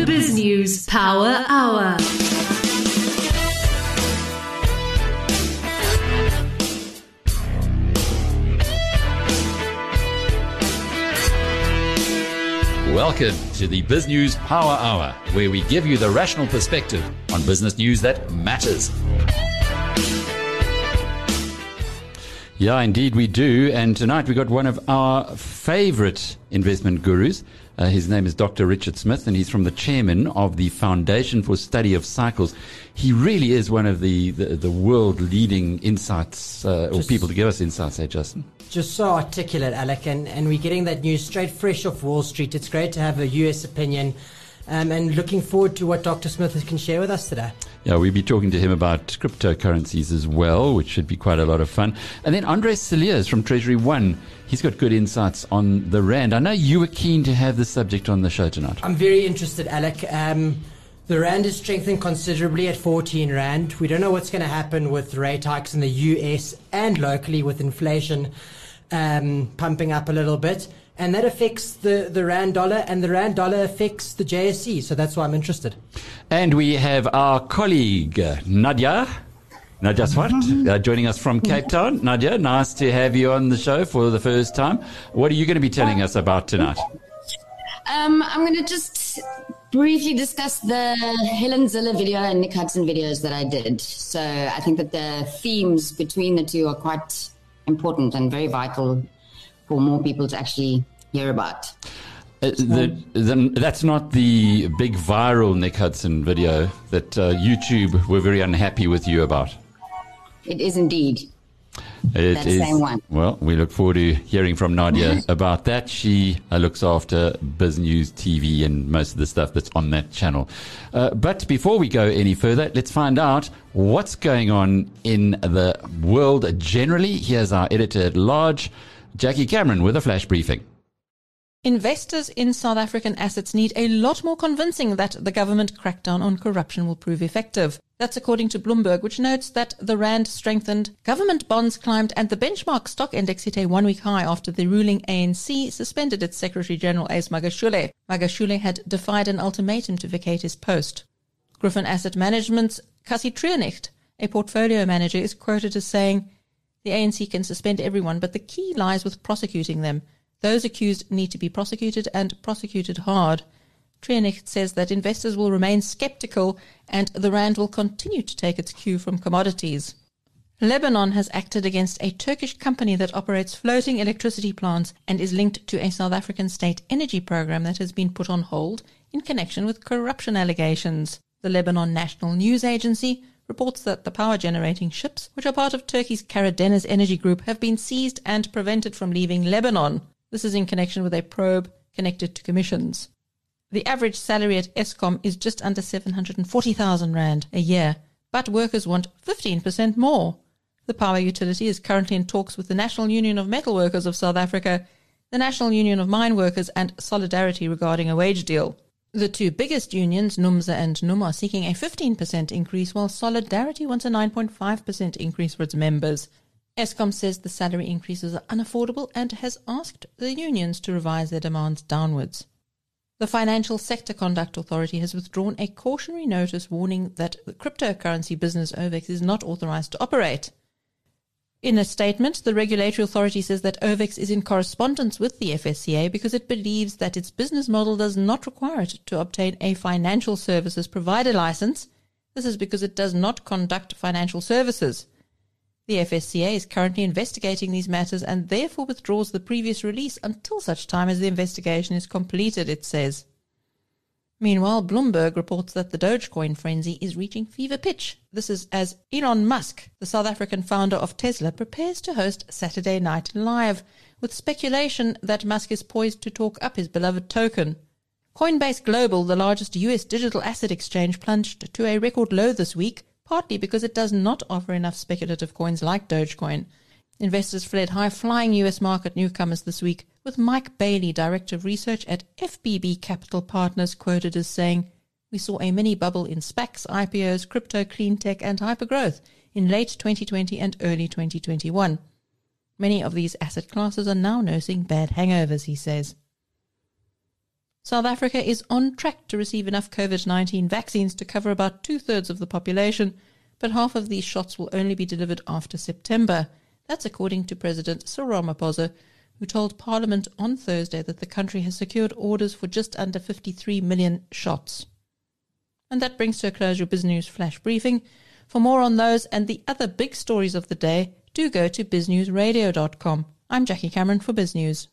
The BizNews Power Hour. Welcome to the BizNews Power Hour, where we give you the rational perspective on business news that matters. Yeah, indeed we do. And tonight we got one of our favorite investment gurus. Uh, his name is Dr. Richard Smith, and he's from the chairman of the Foundation for Study of Cycles. He really is one of the, the, the world leading insights, uh, or people to give us insights, hey, Justin. Just so articulate, Alec, and, and we're getting that news straight fresh off Wall Street. It's great to have a US opinion. Um, and looking forward to what Dr. Smith can share with us today. Yeah, we'll be talking to him about cryptocurrencies as well, which should be quite a lot of fun. And then Andre Cilliers from Treasury One, he's got good insights on the Rand. I know you were keen to have this subject on the show tonight. I'm very interested, Alec. Um, the Rand is strengthened considerably at 14 Rand. We don't know what's going to happen with rate hikes in the US and locally with inflation um, pumping up a little bit and that affects the, the rand dollar, and the rand dollar affects the JSE. So that's why I'm interested. And we have our colleague uh, Nadya. Nadya Swart uh, joining us from Cape Town. Nadya, nice to have you on the show for the first time. What are you going to be telling us about tonight? Um, I'm going to just briefly discuss the Helen Zille video and Nick Hudson videos that I did. So I think that the themes between the two are quite important and very vital for more people to actually hear about. Uh, the, the, that's not the big viral Nick Hudson video that uh, YouTube were very unhappy with you about. It is indeed. It that is, same one. Well, we look forward to hearing from Nadya about that. She uh, looks after BizNews TV and most of the stuff that's on that channel. Uh, but before we go any further, let's find out what's going on in the world generally. Here's our editor at large. Jackie Cameron with a flash briefing. Investors in South African assets need a lot more convincing that the government crackdown on corruption will prove effective. That's according to Bloomberg, which notes that the rand strengthened, government bonds climbed, and the benchmark stock index hit a one-week high after the ruling ANC suspended its Secretary General Ace Magashule. Magashule had defied an ultimatum to vacate his post. Griffin Asset Management's Cassie Treurnig, a portfolio manager, is quoted as saying, the ANC can suspend everyone, but the key lies with prosecuting them. Those accused need to be prosecuted and prosecuted hard. Treurnig says that investors will remain skeptical and the rand will continue to take its cue from commodities. Lebanon has acted against a Turkish company that operates floating electricity plants and is linked to a South African state energy program that has been put on hold in connection with corruption allegations. The Lebanon National News Agency reports that the power generating ships, which are part of Turkey's Karadeniz energy group, have been seized and prevented from leaving Lebanon. This is in connection with a probe connected to commissions. The average salary at Eskom is just under 740,000 Rand a year, but workers want 15% more. The power utility is currently in talks with the National Union of Metal Workers of South Africa, the National Union of Mine Workers, and Solidarity regarding a wage deal. The two biggest unions, NUMSA and NUM, are seeking a 15% increase, while Solidarity wants a 9.5% increase for its members. Eskom says the salary increases are unaffordable and has asked the unions to revise their demands downwards. The Financial Sector Conduct Authority has withdrawn a cautionary notice warning that the cryptocurrency business OVEX is not authorized to operate. In a statement, the regulatory authority says that OVEX is in correspondence with the FSCA because it believes that its business model does not require it to obtain a financial services provider license. This is because it does not conduct financial services. The FSCA is currently investigating these matters and therefore withdraws the previous release until such time as the investigation is completed, it says. Meanwhile, Bloomberg reports that the Dogecoin frenzy is reaching fever pitch. This is as Elon Musk, the South African founder of Tesla, prepares to host Saturday Night Live, with speculation that Musk is poised to talk up his beloved token. Coinbase Global, the largest US digital asset exchange, plunged to a record low this week, partly because it does not offer enough speculative coins like Dogecoin. Investors fled high flying US market newcomers this week, with Mike Bailey, Director of Research at FBB Capital Partners, quoted as saying, We saw a mini bubble in SPACs, IPOs, crypto, clean tech, and hypergrowth in late 2020 and early 2021. Many of these asset classes are now nursing bad hangovers, he says. South Africa is on track to receive enough COVID 19 vaccines to cover about two thirds of the population, but half of these shots will only be delivered after September. That's according to President Cyril Ramaphosa, who told Parliament on Thursday that the country has secured orders for just under 53 million shots. And that brings to a close your BizNews flash briefing. For more on those and the other big stories of the day, do go to biznewsradio.com. I'm Jackie Cameron for BizNews.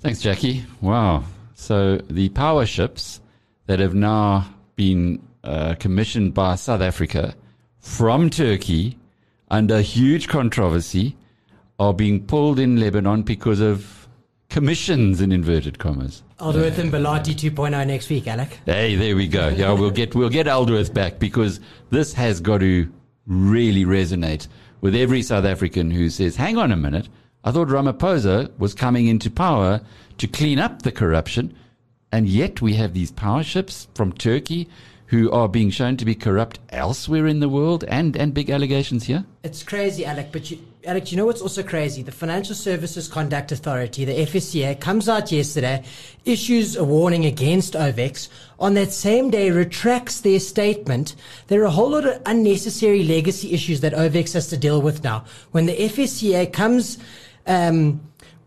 Thanks, Jackie. Wow. So the power ships that have now been uh, commissioned by South Africa from Turkey under huge controversy are being pulled in Lebanon because of commissions in inverted commas. Alderworth and Belati 2.0 next week, Alec. Hey, there we go. Yeah, we'll get we'll get Alderworth back because this has got to really resonate with every South African who says, "Hang on a minute, I thought Ramaphosa was coming into power to clean up the corruption, and yet we have these power ships from Turkey." Who are being shown to be corrupt elsewhere in the world and, and big allegations here? It's crazy, Alec. But you, Alec, you know what's also crazy? The Financial Services Conduct Authority, the FSCA, comes out yesterday, issues a warning against OVEX. On that same day, retracts their statement. There are a whole lot of unnecessary legacy issues that OVEX has to deal with now. When the FSCA comes, um,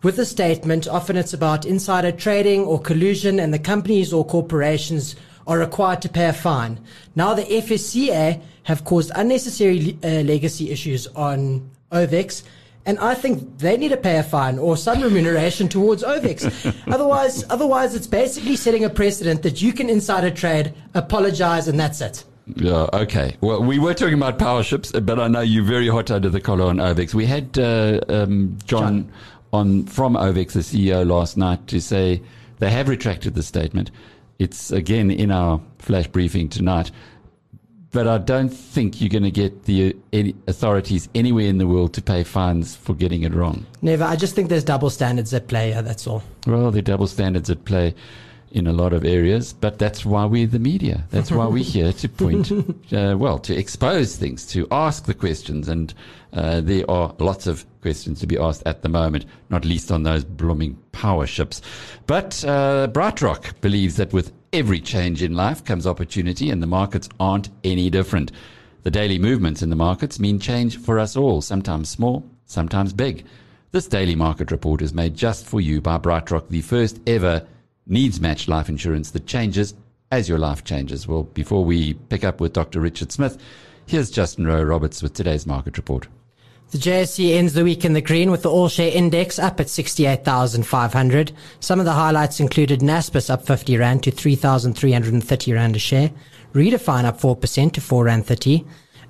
with a statement, often it's about insider trading or collusion, and the companies or corporations are required to pay a fine. Now the FSCA have caused unnecessary uh, legacy issues on OVEX. And I think they need to pay a fine or some remuneration towards OVEX. otherwise, otherwise it's basically setting a precedent that you can insider trade, apologize, and that's it. Yeah, okay. Well, we were talking about power ships, but I know you're very hot under the collar on OVEX. We had uh, um, John, John on from OVEX, the CEO, last night to say they have retracted the statement. It's again in our flash briefing tonight. But I don't think you're going to get the authorities anywhere in the world to pay fines for getting it wrong. Never. I just think there's double standards at play. Here, that's all. Well, there are double standards at play in a lot of areas, but that's why we're the media. That's why we're here to point, uh, well, to expose things, to ask the questions. And uh, there are lots of questions to be asked at the moment, not least on those blooming power ships. But uh, BrightRock believes that with every change in life comes opportunity, and the markets aren't any different. The daily movements in the markets mean change for us all, sometimes small, sometimes big. This daily market report is made just for you by BrightRock, the first ever needs matched life insurance that changes as your life changes. Well, before we pick up with Dr. Richard Smith, here's Justin Rowe Roberts with today's market report. The JSE ends the week in the green with the all share index up at 68,500. Some of the highlights included Naspers up 50 Rand to 3,330 Rand a share, Redefine up 4% to 4 Rand 30,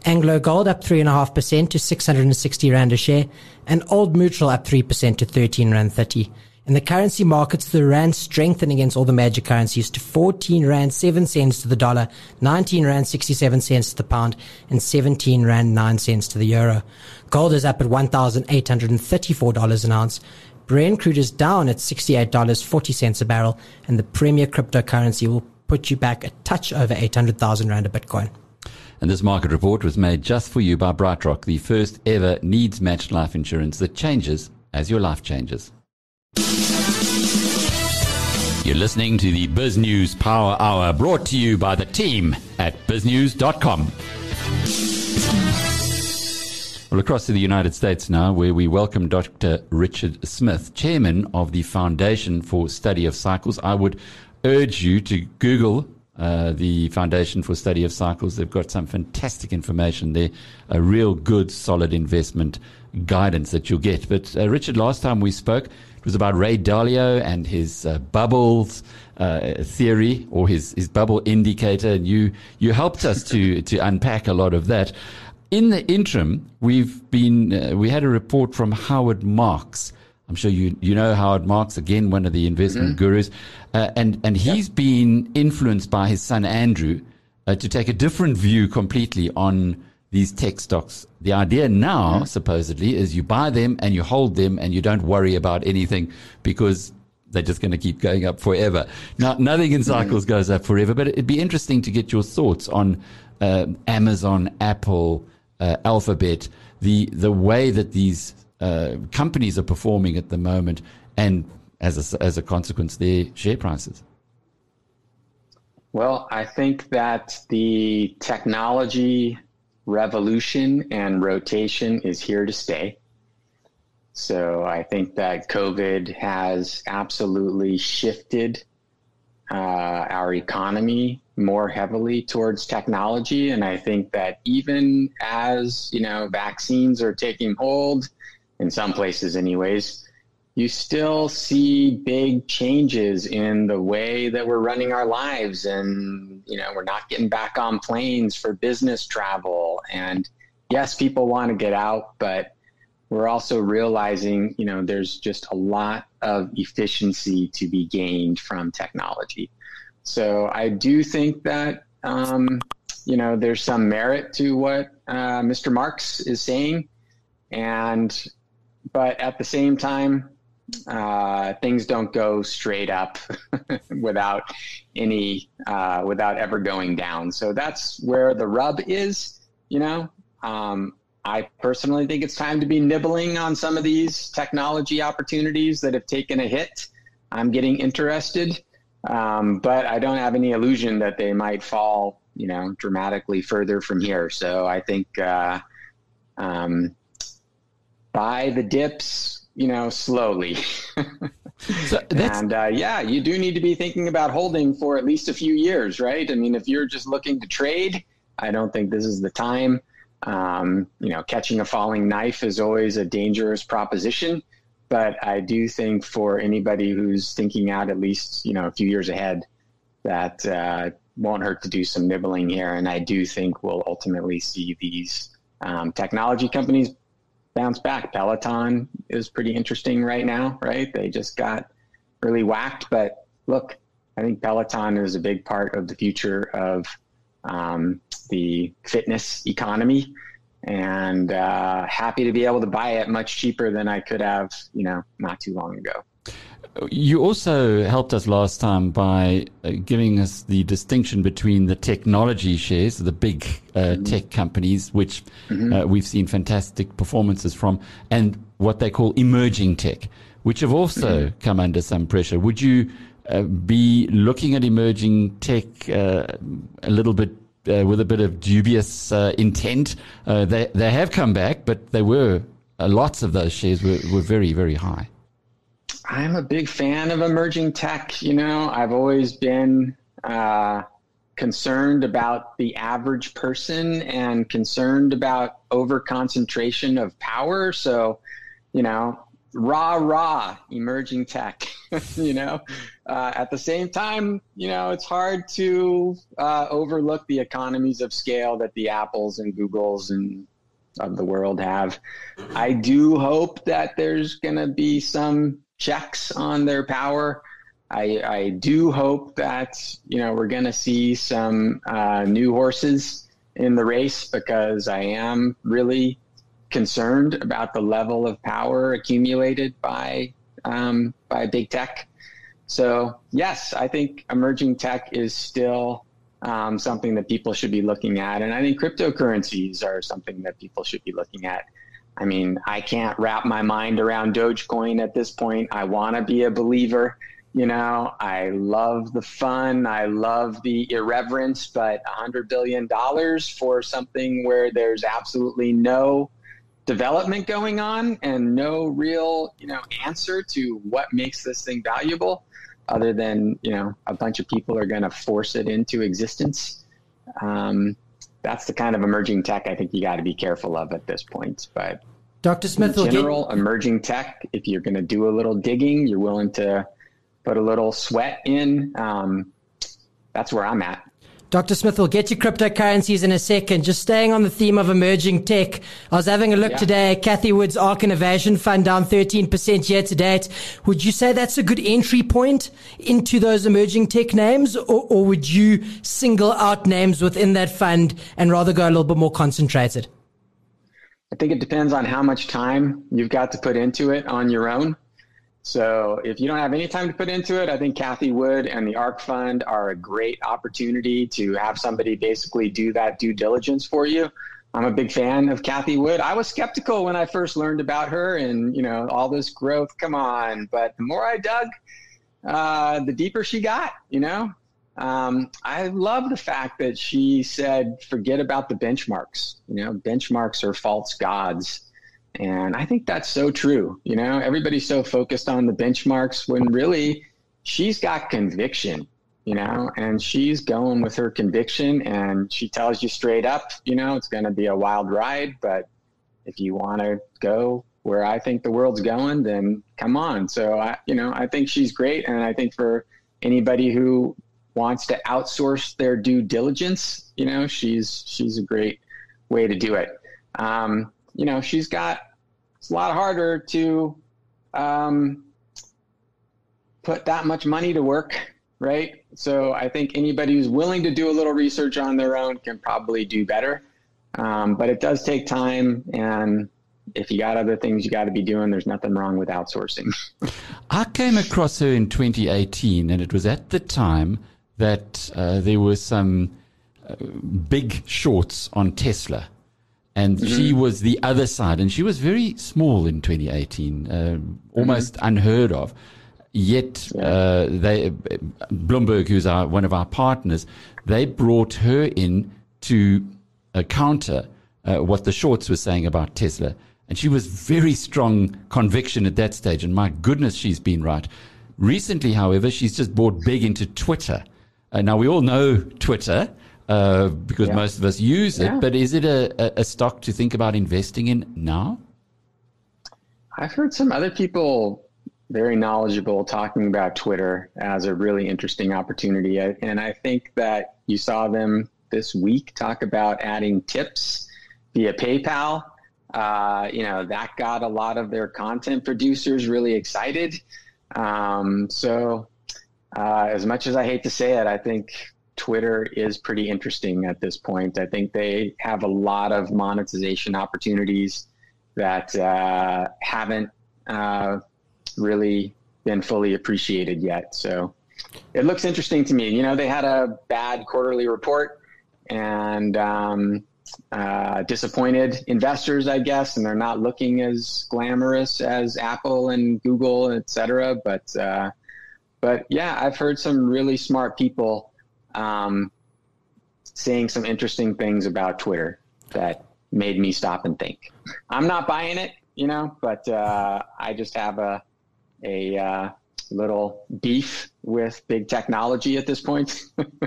Anglo Gold up 3.5% to 660 Rand a share, and Old Mutual up 3% to 13 Rand 30. In the currency markets, the rand strengthened against all the major currencies to 14 rand 7 cents to the dollar, 19 rand 67 cents to the pound, and 17 rand 9 cents to the euro. Gold is up at $1,834 an ounce. Brent crude is down at $68.40 a barrel, and the premier cryptocurrency will put you back a touch over 800,000 rand a Bitcoin. And this market report was made just for you by BrightRock, the first ever needs matched life insurance that changes as your life changes. You're listening to the BizNews Power Hour brought to you by the team at biznews.com. Well, across to the United States now, where we welcome Dr. Richard Smith, chairman of the Foundation for Study of Cycles. I would urge you to Google uh, the Foundation for Study of Cycles. They've got some fantastic information there, a real good, solid investment guidance that you'll get. But uh, Richard, last time we spoke, it was about Ray Dalio and his uh, bubbles uh, theory or his, his bubble indicator. And you, you helped us to, to unpack a lot of that. In the interim, we've been, uh, we had a report from Howard Marks. I'm sure you, you know Howard Marks, again, one of the investment mm-hmm. gurus. Uh, and, and he's yep. been influenced by his son Andrew uh, to take a different view completely on these tech stocks. The idea now, mm. supposedly, is you buy them and you hold them and you don't worry about anything because they're just going to keep going up forever. Now, nothing in cycles mm. goes up forever, but it'd be interesting to get your thoughts on uh, Amazon, Apple, uh, Alphabet, the the way that these uh, companies are performing at the moment, and as a, as a consequence, their share prices? Well, I think that the technology revolution and rotation is here to stay. So I think that COVID has absolutely shifted uh, our economy more heavily towards technology. And I think that even as, you know, vaccines are taking hold, in some places anyways, you still see big changes in the way that we're running our lives. And, you know, we're not getting back on planes for business travel. And yes, people want to get out, but we're also realizing, you know, there's just a lot of efficiency to be gained from technology. So I do think that, um, you know, there's some merit to what uh, Mr. Marks is saying. And, but at the same time, uh, things don't go straight up without any, uh, without ever going down. So that's where the rub is, you know. Um, I personally think it's time to be nibbling on some of these technology opportunities that have taken a hit. I'm getting interested, um, but I don't have any illusion that they might fall, you know, dramatically further from here. So I think uh, um, buy the dips, you know, slowly. so and uh, yeah, you do need to be thinking about holding for at least a few years, right? I mean, if you're just looking to trade, I don't think this is the time. Um, you know, catching a falling knife is always a dangerous proposition, but I do think for anybody who's thinking out at least you know a few years ahead, that uh, won't hurt to do some nibbling here. And I do think we'll ultimately see these um, technology companies bounce back. Peloton is pretty interesting right now, right? They just got really whacked, but look, I think Peloton is a big part of the future of um, the fitness economy and uh, happy to be able to buy it much cheaper than I could have, you know, not too long ago. You also helped us last time by uh, giving us the distinction between the technology shares, the big uh, mm-hmm. tech companies, which mm-hmm. uh, we've seen fantastic performances from, and what they call emerging tech, which have also mm-hmm. come under some pressure. Would you uh, be looking at emerging tech uh, a little bit uh, with a bit of dubious uh, intent. Uh, they they have come back, but they were uh, lots of those shares were, were very very high. I'm a big fan of emerging tech. You know, I've always been uh, concerned about the average person and concerned about over concentration of power. So, you know, rah rah emerging tech you know uh, at the same time you know it's hard to uh, overlook the economies of scale that the apples and googles and of the world have i do hope that there's going to be some checks on their power I, I do hope that you know we're going to see some uh, new horses in the race because I am really concerned about the level of power accumulated by um, by big tech. So yes, I think emerging tech is still um, something that people should be looking at, and I think cryptocurrencies are something that people should be looking at. I mean, I can't wrap my mind around Dogecoin at this point. I want to be a believer. You know, I love the fun. I love the irreverence, but $100 billion for something where there's absolutely no development going on and no real, you know, answer to what makes this thing valuable other than, you know, a bunch of people are going to force it into existence. Um, that's the kind of emerging tech I think you got to be careful of at this point. But Dr. Smith, in general, get... emerging tech, if you're going to do a little digging, you're willing to put a little sweat in. Um, that's where I'm at. Dr. Smith, we'll get to cryptocurrencies in a second. Just staying on the theme of emerging tech, I was having a look yeah. today. Cathie Wood's ARK Innovation Fund down 13% year to date. Would you say that's a good entry point into those emerging tech names, or, or would you single out names within that fund and rather go a little bit more concentrated? I think it depends on how much time you've got to put into it on your own. So if you don't have any time to put into it, I think Cathie Wood and the ARK Fund are a great opportunity to have somebody basically do that due diligence for you. I'm a big fan of Cathie Wood. I was skeptical when I first learned about her and, you know, all this growth. Come on. But the more I dug, uh, the deeper she got, you know. Um, I love the fact that she said, forget about the benchmarks. You know, benchmarks are false gods. And I think that's so true. You know, everybody's so focused on the benchmarks when really she's got conviction you know, and she's going with her conviction and she tells you straight up, you know, it's going to be a wild ride, but if you want to go where I think the world's going, then come on. So I, you know, I think she's great. And I think for anybody who wants to outsource their due diligence, you know, she's, she's a great way to do it. Um, you know, she's got, it's a lot harder to, um, put that much money to work right? So I think anybody who's willing to do a little research on their own can probably do better. Um, but it does take time, and if you got other things you got to be doing, there's nothing wrong with outsourcing. I came across her in 2018, and it was at the time that uh, there were some uh, big shorts on Tesla. And mm-hmm. she was the other side, and she was very small in 2018, uh, almost mm-hmm. unheard of. Yet uh, they, Bloomberg, who's our, one of our partners, they brought her in to uh, counter uh, what the shorts were saying about Tesla. And she was very strong conviction at that stage. And my goodness, she's been right. Recently, however, she's just bought big into Twitter. Uh, now, we all know Twitter uh, because yeah. most of us use it, yeah. but is it a, a stock to think about investing in now? I've heard some other people very knowledgeable talking about Twitter as a really interesting opportunity. And I think that you saw them this week talk about adding tips via PayPal. Uh, you know, that got a lot of their content producers really excited. Um, so, uh, as much as I hate to say it, I think Twitter is pretty interesting at this point. I think they have a lot of monetization opportunities that uh, haven't uh, really been fully appreciated yet. So it looks interesting to me. You know, they had a bad quarterly report and um, uh, disappointed investors, I guess, and they're not looking as glamorous as Apple and Google, et cetera. But uh, but yeah, I've heard some really smart people um, saying some interesting things about Twitter that made me stop and think. I'm not buying it, you know, but uh, I just have a a uh, little beef with big technology at this point.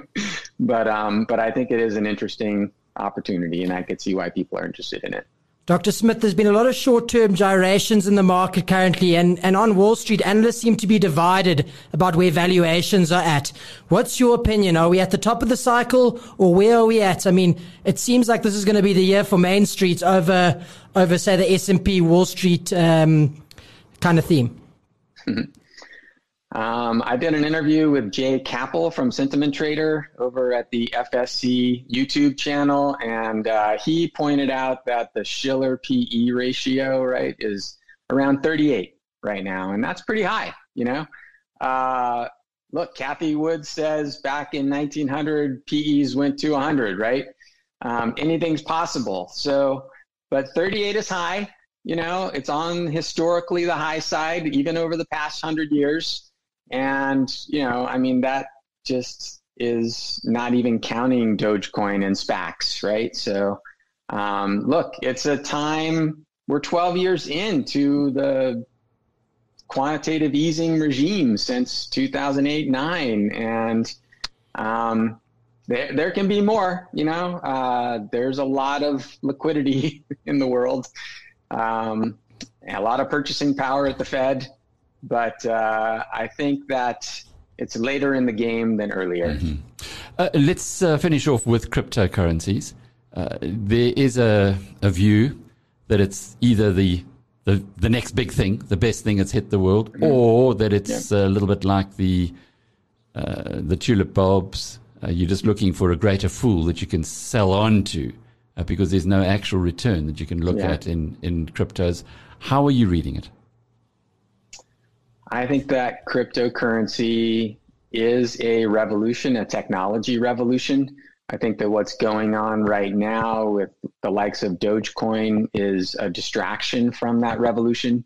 but um, but I think it is an interesting opportunity, and I could see why people are interested in it. Dr. Smith, there's been a lot of short term gyrations in the market currently, and, and on Wall Street, analysts seem to be divided about where valuations are at. What's your opinion? Are we at the top of the cycle, or where are we at? I mean, it seems like this is going to be the year for Main Street over, over say, the S&P Wall Street um, kind of theme. Um, I did an interview with Jay Capel from Sentiment Trader over at the FSC YouTube channel, and uh, he pointed out that the Shiller PE ratio, right, is around 38 right now, and that's pretty high, you know. Uh, look, Cathie Wood says back in 1900, PEs went to 100, right? Um, anything's possible. So, but 38 is high. You know, it's on historically the high side, even over the past hundred years. And, you know, I mean, that just is not even counting Dogecoin and SPACs, right? So, um, look, it's a time, we're 12 years into the quantitative easing regime since 2008 9. And, um, there, there can be more, you know, uh, there's a lot of liquidity in the world. Um, a lot of purchasing power at the Fed, but uh, I think that it's later in the game than earlier. Mm-hmm. Uh, let's uh, finish off with cryptocurrencies. Uh, there is a, a view that it's either the, the, the next big thing, the best thing that's hit the world, mm-hmm. or that it's yeah. a little bit like the uh, the tulip bulbs. Uh, you're just looking for a greater fool that you can sell on to uh, because there's no actual return that you can look yeah. at in, in cryptos. How are you reading it? I think that cryptocurrency is a revolution, a technology revolution. I think that what's going on right now with the likes of Dogecoin is a distraction from that revolution.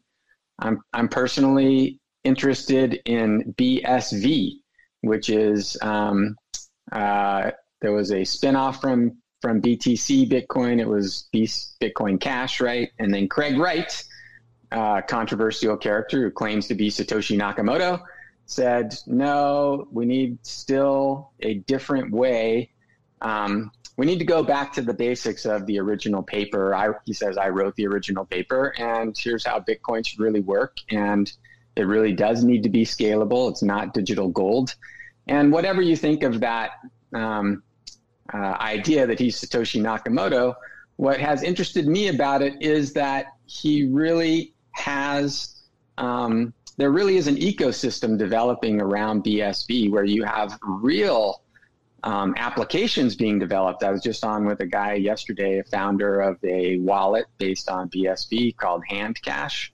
I'm, I'm personally interested in BSV, which is um, uh, there was a spinoff from from BTC Bitcoin. It was Bitcoin Cash, right? And then Craig Wright, uh, controversial character who claims to be Satoshi Nakamoto, said, "No, we need still a different way." Um, we need to go back to the basics of the original paper. I, he says, I wrote the original paper, and here's how Bitcoin should really work. And it really does need to be scalable. It's not digital gold. And whatever you think of that um, uh, idea that he's Satoshi Nakamoto, what has interested me about it is that he really has, um, there really is an ecosystem developing around BSV where you have real um, applications being developed. I was just on with a guy yesterday, a founder of a wallet based on BSV called Handcash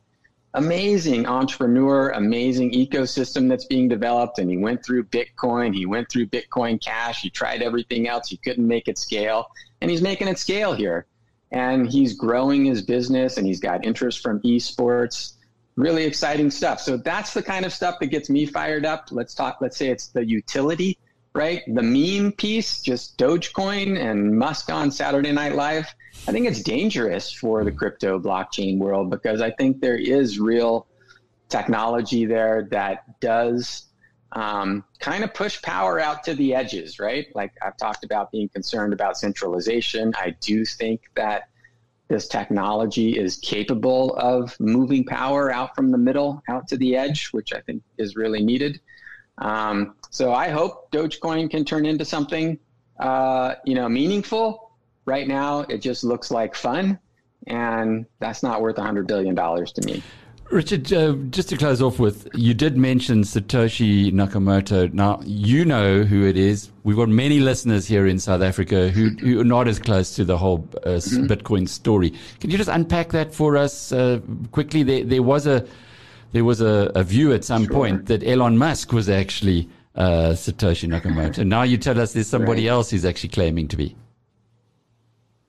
amazing entrepreneur, amazing ecosystem that's being developed. And he went through Bitcoin, he went through Bitcoin Cash, he tried everything else, he couldn't make it scale, and he's making it scale here. And he's growing his business, and he's got interest from esports. Really exciting stuff. So that's the kind of stuff that gets me fired up. Let's talk. Let's say it's the utility, right? The meme piece, just Dogecoin and Musk on Saturday Night Live I think it's dangerous for the crypto blockchain world because I think there is real technology there that does um, kind of push power out to the edges, right? Like I've talked about being concerned about centralization. I do think that this technology is capable of moving power out from the middle out to the edge, which I think is really needed. Um, so I hope Dogecoin can turn into something, uh, you know, meaningful right now it just looks like fun, and that's not worth $100 billion to me. Richard, uh, just to close off with, you did mention Satoshi Nakamoto. Now, you know who it is. We've got many listeners here in South Africa who, who are not as close to the whole uh, mm-hmm. Bitcoin story. Can you just unpack that for us uh, quickly? There, there was a there was a, a view at some sure. point that Elon Musk was actually uh, Satoshi Nakamoto. and now you tell us there's somebody right. else who's actually claiming to be.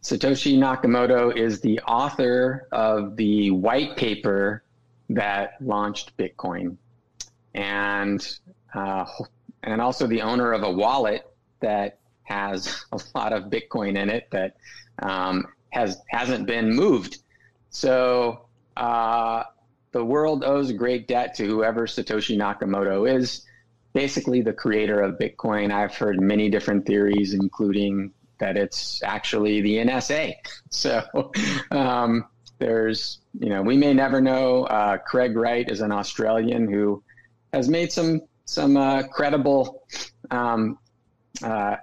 Satoshi Nakamoto is the author of the white paper that launched Bitcoin, and uh, and also the owner of a wallet that has a lot of Bitcoin in it that um, has hasn't been moved. So uh, the world owes a great debt to whoever Satoshi Nakamoto is. Basically, the creator of Bitcoin. I've heard many different theories, including that it's actually the NSA. So um, there's, you know, we may never know. Uh, Craig Wright is an Australian who has made some some uh, credible um, uh,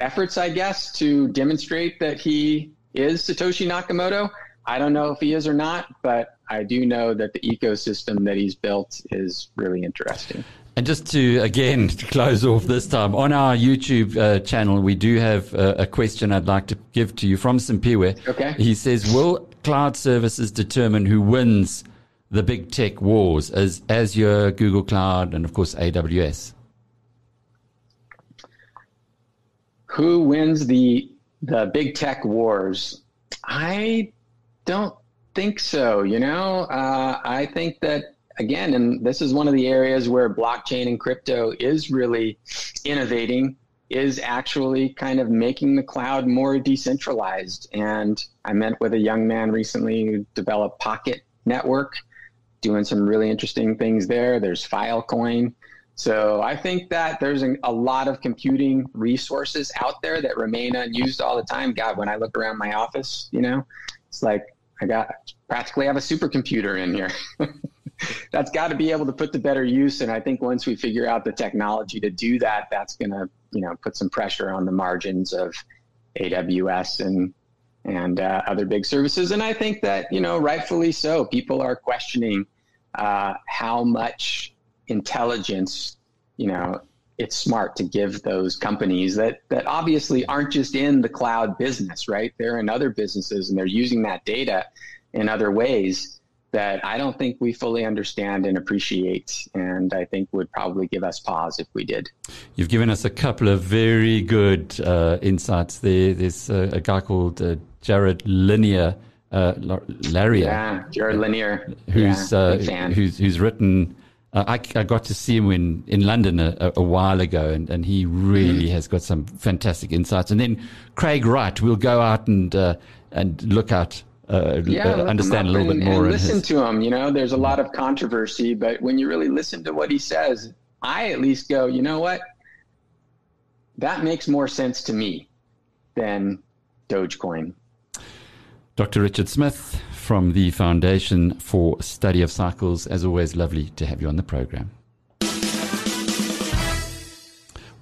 efforts, I guess, to demonstrate that he is Satoshi Nakamoto. I don't know if he is or not, but I do know that the ecosystem that he's built is really interesting. And just to again to close off this time on our YouTube uh, channel, we do have uh, a question I'd like to give to you from Simpiwe. Okay. He says, "Will cloud services determine who wins the big tech wars as Azure, Google Cloud, and of course AWS?" Who wins the the big tech wars? I don't think so. You know, uh, I think that again, and this is one of the areas where blockchain and crypto is really innovating, is actually kind of making the cloud more decentralized. And I met with a young man recently who developed Pocket Network, doing some really interesting things there. There's Filecoin. So I think that there's a lot of computing resources out there that remain unused all the time. God, when I look around my office, you know, it's like I got practically have a supercomputer in here. that's got to be able to put to better use. And I think once we figure out the technology to do that, that's going to you know put some pressure on the margins of AWS and and uh, other big services. And I think that you know rightfully so, people are questioning uh, how much intelligence you know it's smart to give those companies that that obviously aren't just in the cloud business, right? They're in other businesses and they're using that data in other ways that I don't think we fully understand and appreciate, and I think would probably give us pause if we did. You've given us a couple of very good uh, insights there. There's uh, a guy called uh, Jared Lanier. Uh, yeah, Jared Lanier, who's yeah, uh, who's who's written uh, I, I, got to see him in, in London a, a while ago, and, and he really mm-hmm. has got some fantastic insights. And then Craig Wright we'll go out and uh, and look out, uh, yeah, uh, understand a little and, bit more. And listen his... to him. You know, there's a lot of controversy, but when you really listen to what he says, I at least go, you know what? That makes more sense to me than Dogecoin. Dr. Richard Smith, from the Foundation for Study of Cycles. As always, lovely to have you on the program.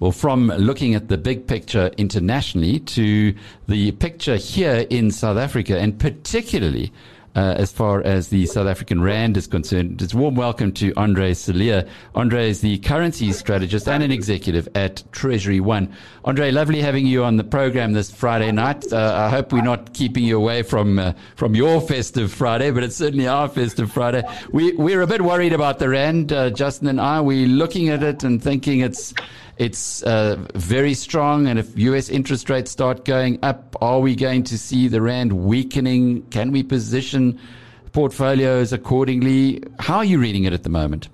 Well, from looking at the big picture internationally to the picture here in South Africa, and particularly uh, as far as the South African Rand is concerned. It's warm welcome to Andre Cilliers. Andre is the currency strategist and an executive at Treasury One. Andre, lovely having you on the program this Friday night. Uh, I hope we're not keeping you away from uh, from your festive Friday, but it's certainly our festive Friday. We we're a bit worried about the Rand, uh, Justin and I. We're looking at it and thinking it's it's uh, very strong. And if US interest rates start going up, are we going to see the Rand weakening? Can we position portfolios accordingly? How are you reading it at the moment?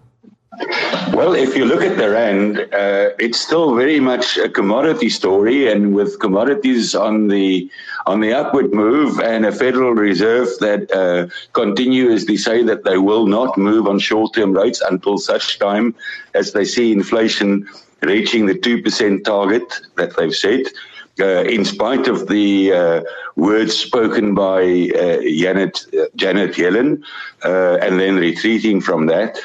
Well, if you look at the rand, uh, it's still very much a commodity story, and with commodities on the on the upward move, and a Federal Reserve that uh, continuously say that they will not move on short-term rates until such time as they see inflation reaching the 2% target that they've set. Uh, in spite of the uh, words spoken by uh, Janet, uh, Janet Yellen uh, and then retreating from that,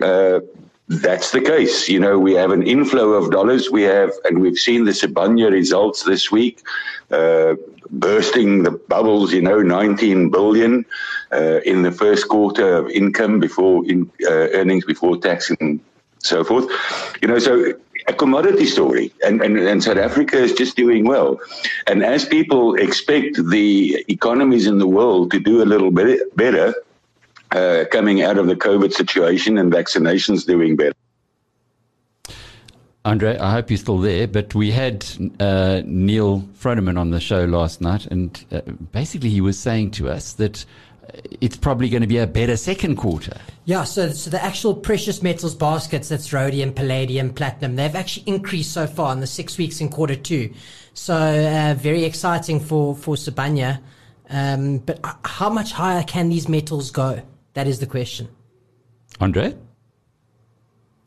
uh, that's the case. You know, we have an inflow of dollars. We have, and we've seen the Sibanye results this week, bursting the bubbles. You know, 19 billion in the first quarter of income before in earnings before tax and so forth. You know, so a commodity story, and, and, and South Africa is just doing well. And as people expect the economies in the world to do a little bit better, uh, coming out of the COVID situation and vaccinations doing better. Andre, I hope you're still there, but we had uh, Neal Froneman on the show last night, and uh, basically he was saying to us that it's probably going to be a better second quarter. Yeah, so, so the actual precious metals baskets, that's rhodium, palladium, platinum, they've actually increased so far in the six weeks in quarter two. So uh, very exciting for, for Sibanye. Um, but how much higher can these metals go? That is the question. Andre?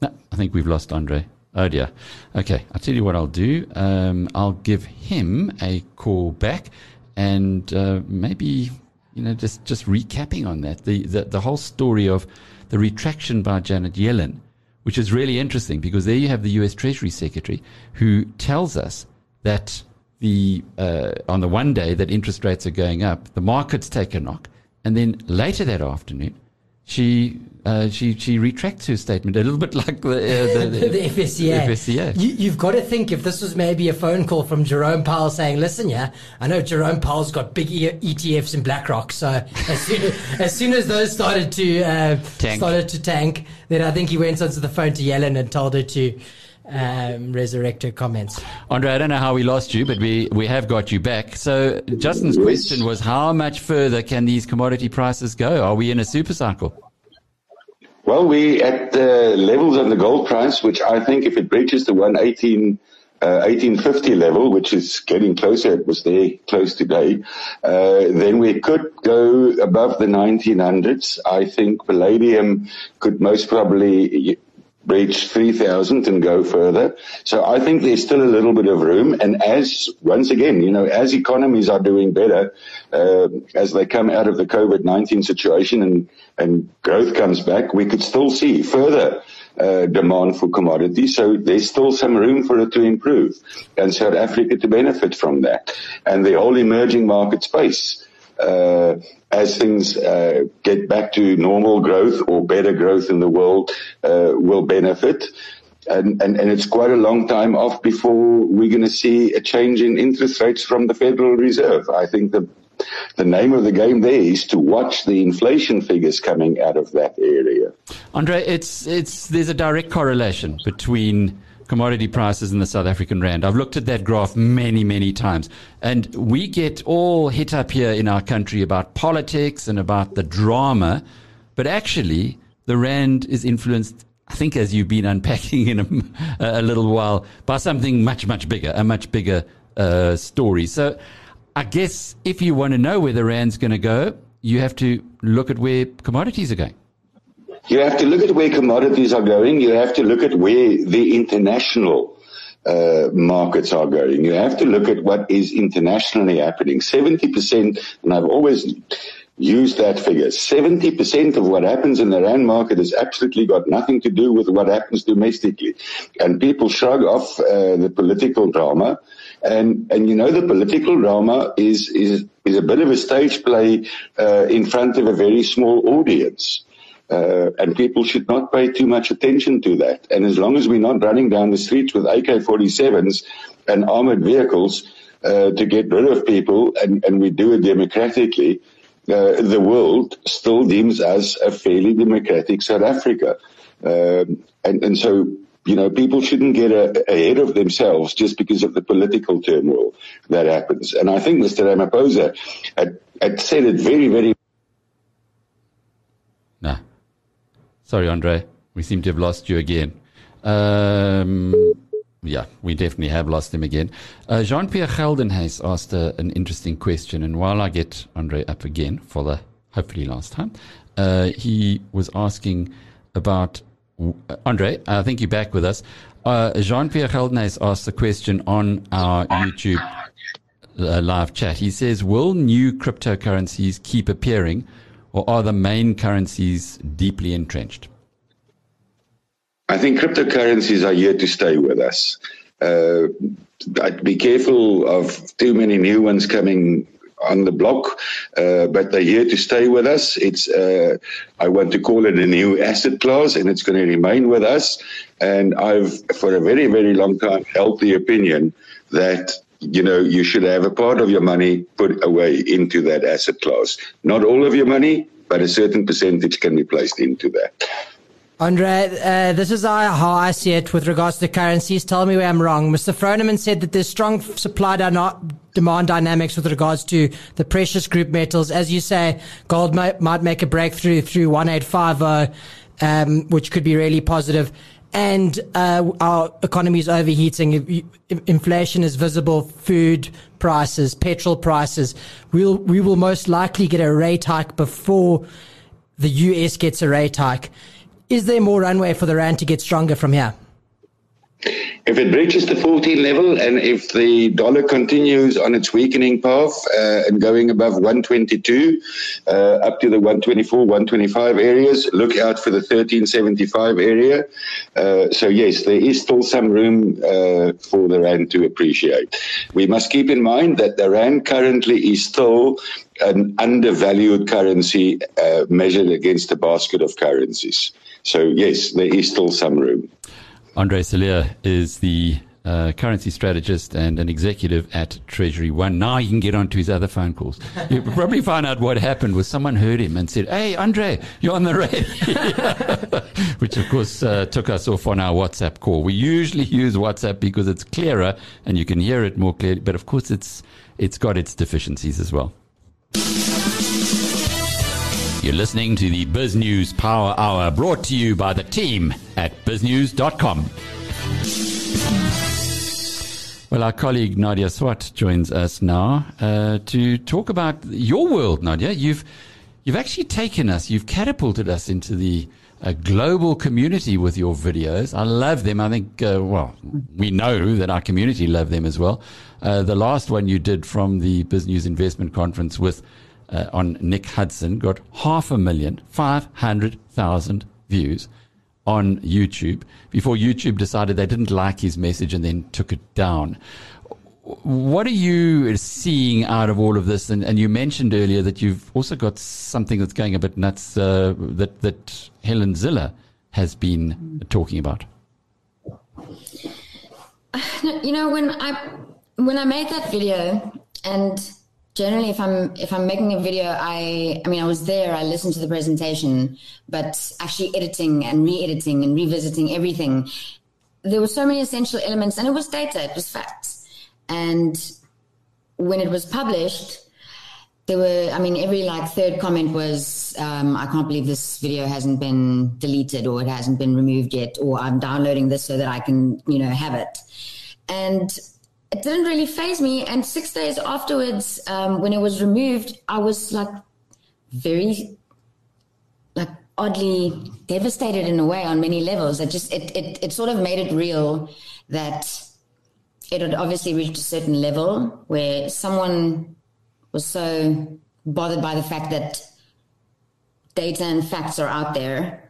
No, I think we've lost Andre. Oh dear. Okay, I'll tell you what I'll do. Um, I'll give him a call back and uh, maybe you know, just, just recapping on that, the, the, the whole story of the retraction by Janet Yellen, which is really interesting because there you have the U.S. Treasury Secretary who tells us that the uh, on the one day that interest rates are going up, the markets take a knock, and then later that afternoon, she uh, she she retracts her statement a little bit like the uh, the, the, the, FSCA. FSCA. You, have got to think if this was maybe a phone call from Jerome Powell saying, "Listen, yeah, I know Jerome Powell's got big ETFs in BlackRock, so as soon as, as, soon as those started to uh, started to tank, then I think he went onto the phone to Yellen and told her to." Um, resurrect her comments. Andre, I don't know how we lost you, but we, we have got you back. So Justin's question was how much further can these commodity prices go? Are we in a super cycle? Well, we at the levels on the gold price, which I think if it breaches the 118, uh, 1850 level, which is getting closer, it was there close today, uh, then we could go above the 1900s. I think palladium could most probably reach 3000 and go further. So I think there's still a little bit of room. And as, once again, you know, as economies are doing better, uh, as they come out of the COVID-19 situation and, and growth comes back, we could still see further uh, demand for commodities. So there's still some room for it to improve and South Africa to benefit from that. And the whole emerging market space, uh, as things uh, get back to normal growth or better growth in the world, uh, will benefit. And, and, and it's quite a long time off before we're going to see a change in interest rates from the Federal Reserve. I think the The name of the game there is to watch the inflation figures coming out of that area. Andre, it's it's there's a direct correlation between commodity prices in the South African rand. I've looked at that graph many, many times, and we get all hit up here in our country about politics and about the drama, but actually the rand is influenced. I think, as you've been unpacking in a, a little while, by something much, much bigger, a much bigger uh, story. So, I guess if you want to know where the rand's going to go, you have to look at where commodities are going. You have to look at where commodities are going. You have to look at where the international uh, markets are going. You have to look at what is internationally happening. 70%, and I've always used that figure, 70% of what happens in the RAND market has absolutely got nothing to do with what happens domestically. And people shrug off uh, the political drama. And, and you know, the political drama is, is, is a bit of a stage play uh, in front of a very small audience. Uh, and people should not pay too much attention to that. And as long as we're not running down the streets with AK-47s and armored vehicles uh, to get rid of people, and, and we do it democratically, uh, the world still deems us a fairly democratic South Africa. Um, and, and so, you know, people shouldn't get a, ahead of themselves just because of the political turmoil that happens. And I think Mr. Ramaphosa had, had said it very, very Sorry, Andre. We seem to have lost you again. Um, yeah, we definitely have lost him again. Uh, Jean Pierre Geldenhuys asked uh, an interesting question, and while I get Andre up again for the hopefully last time, uh, he was asking about uh, Andre. I think you're back with us. Uh, Jean Pierre Geldenhuys asked a question on our YouTube uh, live chat. He says, "Will new cryptocurrencies keep appearing?" Or are the main currencies deeply entrenched? I think cryptocurrencies are here to stay with us. Uh, I'd be careful of too many new ones coming on the block, uh, but they're here to stay with us. It's uh, I want to call it a new asset class, and it's going to remain with us. And I've, for a very very long time, held the opinion that you know, you should have a part of your money put away into that asset class. Not all of your money, but a certain percentage can be placed into that. Andre, uh, this is how I see it with regards to currencies. Tell me where I'm wrong. Mr. Froneman said that there's strong supply demand dynamics with regards to the precious group metals. As you say, gold might, might make a breakthrough through 1850, um, which could be really positive and uh, our economy is overheating. Inflation is visible. Food prices, petrol prices. We'll we will most likely get a rate hike before the US gets a rate hike. Is there more runway for the rand to get stronger from here? If it breaches the 14 level and if the dollar continues on its weakening path uh, and going above 122 uh, up to the 124, 125 areas, look out for the 1375 area. Uh, so, yes, there is still some room uh, for the Rand to appreciate. We must keep in mind that the Rand currently is still an undervalued currency uh, measured against a basket of currencies. So, yes, there is still some room. Andre Celliers is the uh, currency strategist and an executive at Treasury One. Now you can get onto his other phone calls. You probably find out what happened was someone heard him and said, "Hey, Andre, you're on the radio," which of course uh, took us off on our WhatsApp call. We usually use WhatsApp because it's clearer and you can hear it more clearly, but of course it's it's got its deficiencies as well. You're listening to the BizNews Power Hour brought to you by the team at biznews.com. Well, our colleague Nadya Swart joins us now uh, to talk about your world, Nadya. You've you've actually taken us, you've catapulted us into the uh, global community with your videos. I love them. I think, uh, well, we know that our community love them as well. Uh, the last one you did from the Business Investment Conference with uh, on Nick Hudson got half a million, 500,000 views on YouTube before YouTube decided they didn't like his message and then took it down. What are you seeing out of all of this? And, and you mentioned earlier that you've also got something that's going a bit nuts uh, that, that Helen Zille has been talking about. You know, when I when I made that video and generally if i'm if i'm making a video i i mean i was there i listened to the presentation but actually editing and re-editing and revisiting everything there were so many essential elements and it was data it was facts. And when it was published there were i mean every like third comment was um, i can't believe this video hasn't been deleted or it hasn't been removed yet or i'm downloading this so that i can you know have it. And it didn't really phase me. And six days afterwards, um, when it was removed, I was like very, like oddly devastated in a way on many levels. It just it it it sort of made it real that it had obviously reached a certain level where someone was so bothered by the fact that data and facts are out there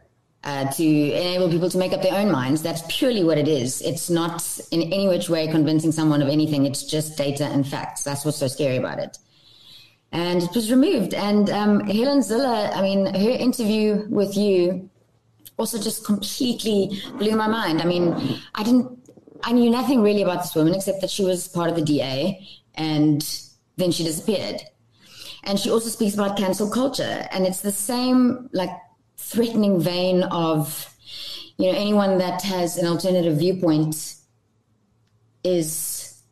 uh, to enable people to make up their own minds. That's purely what it is. It's not in any which way convincing someone of anything. It's just data and facts. That's what's so scary about it. And it was removed. And um, Helen Zille, I mean, her interview with you also just completely blew my mind. I mean, I didn't, I knew nothing really about this woman except that she was part of the DA and then she disappeared. And she also speaks about cancel culture. And it's the same, like, threatening vein of you know anyone that has an alternative viewpoint is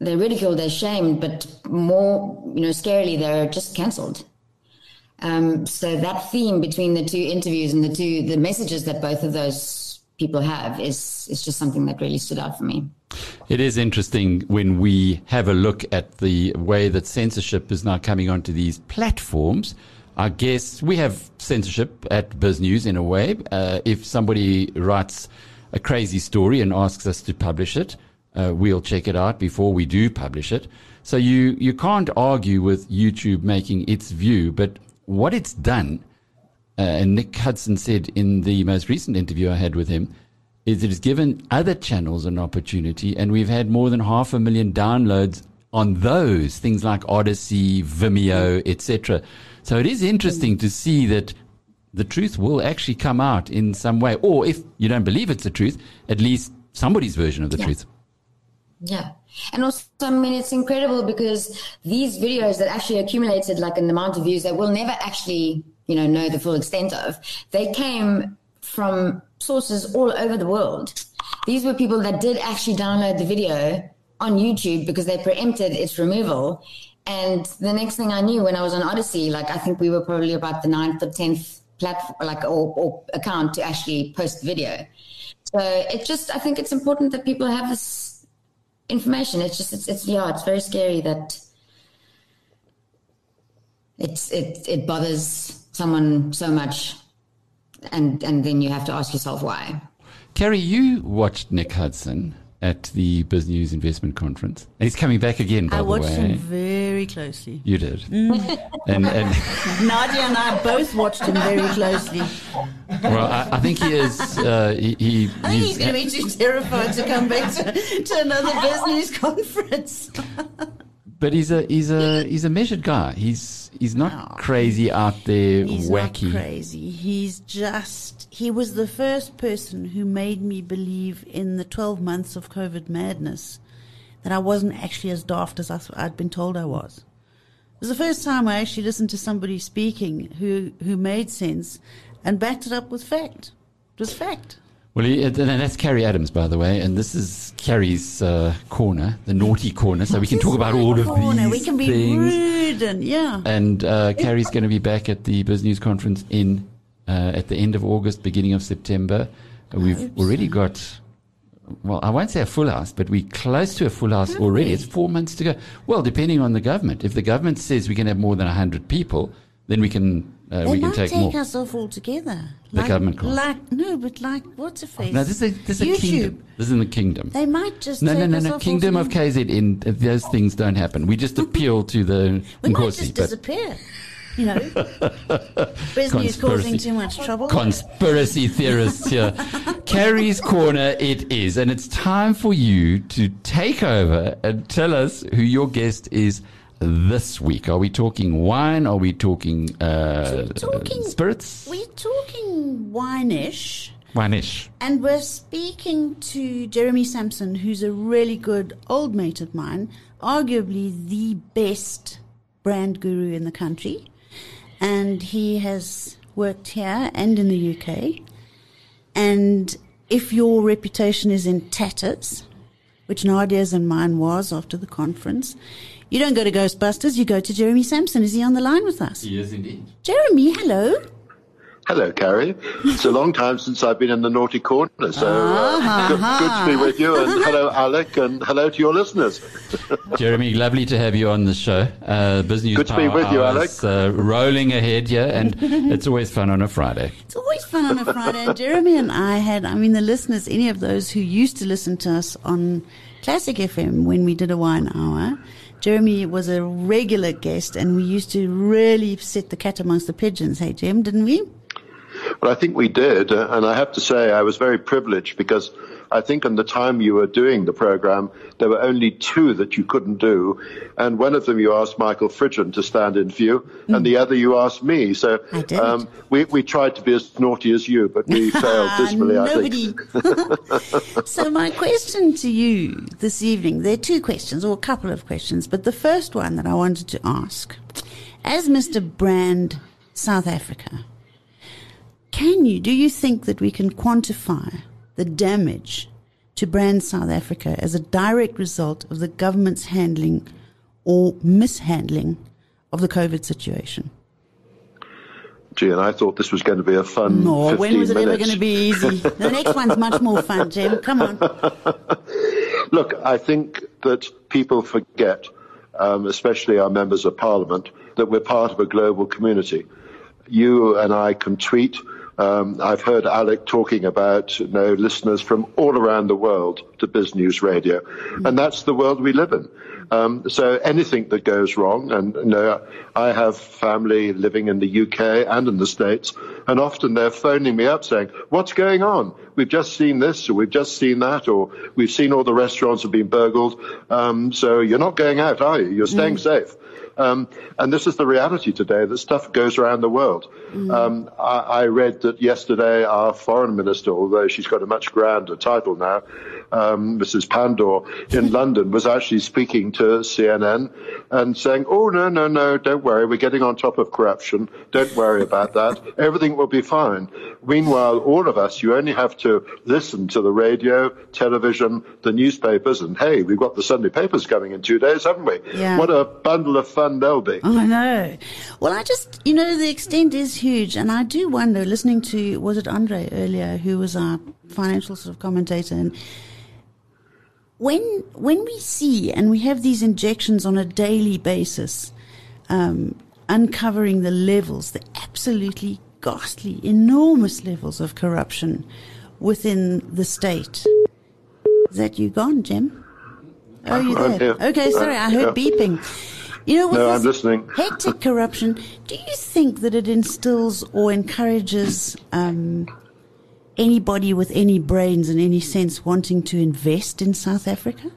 they're ridiculed, they're shamed, but more you know scarily they're just cancelled. Um, so that theme between the two interviews and the two the messages that both of those people have is is just something that really stood out for me. It is interesting when we have a look at the way that censorship is now coming onto these platforms I guess we have censorship at BizNews in a way. Uh, if somebody writes a crazy story and asks us to publish it, uh, we'll check it out before we do publish it. So you, you can't argue with YouTube making its view, but what it's done, uh, and Nick Hudson said in the most recent interview I had with him, is it has given other channels an opportunity, and we've had more than half a million downloads on those things like Odysee, Vimeo, etc. So it is interesting to see that the truth will actually come out in some way. Or if you don't believe it's the truth, at least somebody's version of the yeah. truth. Yeah. And also, I mean, it's incredible because these videos that actually accumulated like an amount of views that we'll never actually, you know, know the full extent of, they came from sources all over the world. These were people that did actually download the video on YouTube because they preempted its removal and the next thing I knew when I was on Odysee, like I think we were probably about the ninth or tenth platform, like or, or account to actually post video. So it just, I think it's important that people have this information. It's just, it's, it's yeah, it's very scary that it's it it bothers someone so much, and and then you have to ask yourself why. Carrie, you watched Nick Hudson at the BizNews Investment Conference. And he's coming back again, by I the way. I watched him very closely. You did. Mm. and, and Nadya and I both watched him very closely. Well, I, I think he is. Uh, he, he, I think he's, he's going to be too terrified to come back to, to another BizNews conference. but he's a he's a he's a measured guy. He's he's not no, crazy out there, he's wacky. Not crazy. He's just he was the first person who made me believe in the 12 months of COVID madness that I wasn't actually as daft as I'd been told I was. It was the first time I actually listened to somebody speaking who who made sense and backed it up with fact. It was fact. Well, and that's Carrie Adams, by the way, and this is Carrie's uh, corner, the naughty corner, so we can talk about all of corner. these We can be things. rude and yeah. And uh, Carrie's going to be back at the BizNews conference in uh, at the end of August, beginning of September. We've already got. Well, I won't say a full house, but we're close to a full house Have already. We? It's four months to go. Well, depending on the government. If the government says we can have more than 100 people, then we can uh, they we can might take, take more. us off altogether. The like, government can't. Like no, but like what's a face? No, this is a, this is a kingdom. This is in the kingdom. They might just no, no, no, no. Kingdom of. KZN. uh, Those things don't happen. We just appeal to the We might just disappear. You know, News Conspiracy. causing too much trouble. conspiracy theorists here. Carrie's corner it is, and it's time for you to take over and tell us who your guest is this week. Are we talking wine? Are we talking, uh, We're talking- spirits? We're talking wine-ish. One-ish. And we're speaking to Jeremy Sampson, who's a really good old mate of mine, arguably the best brand guru in the country. And he has worked here and in the UK. And if your reputation is in tatters, which Nadya's and mine was after the conference, you don't go to Ghostbusters, you go to Jeremy Sampson. Is he on the line with us? Yes, indeed. Jeremy, hello. Hello, Carrie. It's a long time since I've been in the naughty corner, so uh, good, good to be with you. And hello, Alec, and hello to your listeners. Jeremy, lovely to have you on the show. Uh, Business Good to be with you, Alec. Uh, rolling ahead here, and it's always fun on a Friday. It's always fun on a Friday. And Jeremy and I had, I mean, the listeners, any of those who used to listen to us on Classic FM when we did a wine hour, Jeremy was a regular guest and we used to really set the cat amongst the pigeons. Hey, Jim, didn't we? Well, I think we did, uh, and I have to say I was very privileged because I think in the time you were doing the program, there were only two that you couldn't do, and one of them you asked Michael Fridjhon to stand in for you, and the other you asked me. So um, we we tried to be as naughty as you, but we failed dismally. I think. Nobody. so my question to you this evening, there are two questions or a couple of questions, but the first one that I wanted to ask, as Mr. Brand South Africa, can you, do you think that we can quantify the damage to Brand South Africa as a direct result of the government's handling or mishandling of the COVID situation? Gee, and I thought this was going to be a fun. No, 15 when was it ever going to be easy? The next one's much more fun, Jim. Come on. Look, I think that people forget, um, especially our members of parliament, that we're part of a global community. You and I can tweet. Um, I've heard Alec talking about you know, listeners from all around the world to BizNews Radio, and that's the world we live in. Um, so anything that goes wrong, and you know, I have family living in the UK and in the States, and often they're phoning me up saying, "What's going on? We've just seen this, or we've just seen that, or we've seen all the restaurants have been burgled. Um, so you're not going out, are you? You're staying safe." Um, and this is the reality today that stuff goes around the world. Um, I, I read that yesterday our foreign minister, although she's got a much grander title now, um, Mrs. Pandor in London was actually speaking to CNN and saying, "Oh no, no, no, don't worry, we're getting on top of corruption. Don't worry about that. Everything will be fine." Meanwhile, all of us, you only have to listen to the radio, television, the newspapers, and hey, we've got the Sunday papers coming in two days, haven't we? Yeah. What a bundle of fun they'll be. Oh, I know. Well, I just, you know, the extent is huge. And I do wonder, listening to, was it Andre earlier, who was our financial sort of commentator, and when, when we see and we have these injections on a daily basis, um, uncovering the levels, the absolutely ghastly, enormous levels of corruption within the state. Is that you gone, Jim? Oh, you there? here. Okay, sorry, I heard Yeah. beeping. You know, with No, I'm listening. hectic corruption, do you think that it instills or encourages um, anybody with any brains and any sense wanting to invest in South Africa?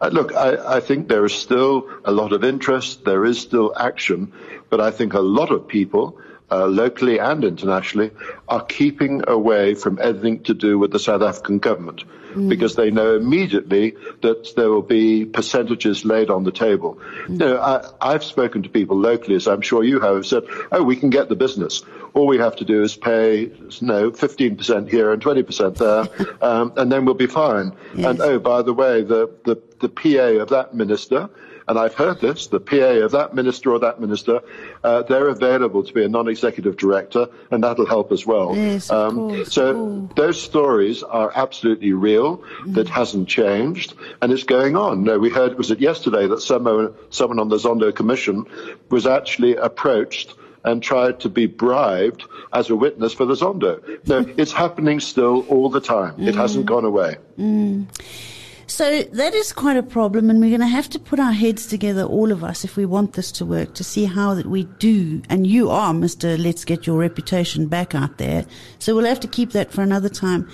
Uh, look, I, I think there is still a lot of interest. There is still action, but I think a lot of people, uh, locally and internationally, are keeping away from anything to do with the South African government because they know immediately that there will be percentages laid on the table. You know, I, I've spoken to people locally, as I'm sure you have, said, "Oh, we can get the business. All we have to do is pay, you know, 15% here and 20% there, um, and then we'll be fine." Yes. And oh, by the way, the, the, the PA of that minister, and I've heard this, the PA of that minister or that minister, uh, they're available to be a non-executive director, and that'll help as well. Yes, of um, course. So those stories are absolutely real. That hasn't changed, and it's going on. No, we heard was it yesterday that someone someone on the Zondo Commission was actually approached and tried to be bribed as a witness for the Zondo. No, it's happening still all the time. It hasn't mm. gone away. Mm. So that is quite a problem, and we're going to have to put our heads together, all of us, if we want this to work, to see how that we do. And you are, Mister. Let's get your reputation back out there. So we'll have to keep that for another time.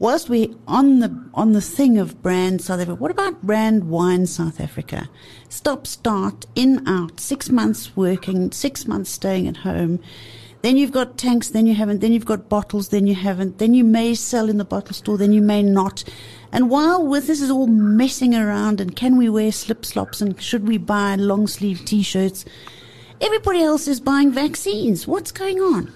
Whilst we on the on the thing of brand South Africa, what about brand wine South Africa? Stop, start, in, out, six months working, six months staying at home. Then you've got tanks, then you haven't. Then you've got bottles, then you haven't. Then you may sell in the bottle store, then you may not. And while with this is all messing around and can we wear slip slops and should we buy long sleeve t-shirts, everybody else is buying vaccines. What's going on?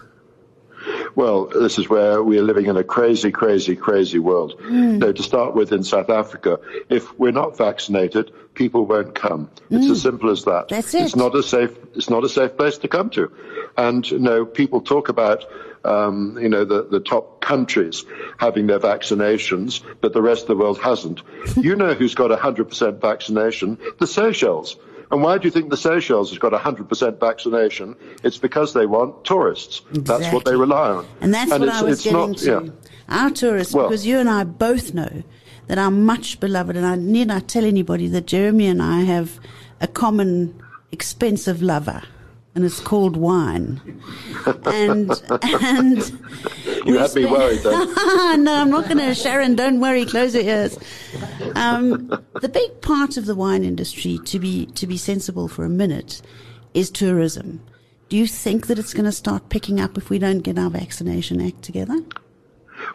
Well, this is where we are living in a crazy, crazy, crazy world. Mm. No, to start with, in South Africa, if we're not vaccinated, people won't come. It's as simple as that. Mm. That's it. It's not a safe. It's not a safe place to come to. And you know, people talk about. Um, you know, the, the top countries having their vaccinations, but the rest of the world hasn't. you know who's got 100% vaccination? The Seychelles. And why do you think the Seychelles has got 100% vaccination? It's because they want tourists. That's what they rely on. And that's what it's, I was getting not, to. Yeah. Our tourists, Well- because you and I both know that our much beloved, and I need not tell anybody that Jeremy and I have a common expensive lover, and it's called wine. And and You had me worried then. no, I'm not going to. Sharon, don't worry. Close your ears. Um, the big part of the wine industry, to be to be sensible for a minute, is tourism. Do you think that it's going to start picking up if we don't get our vaccination act together?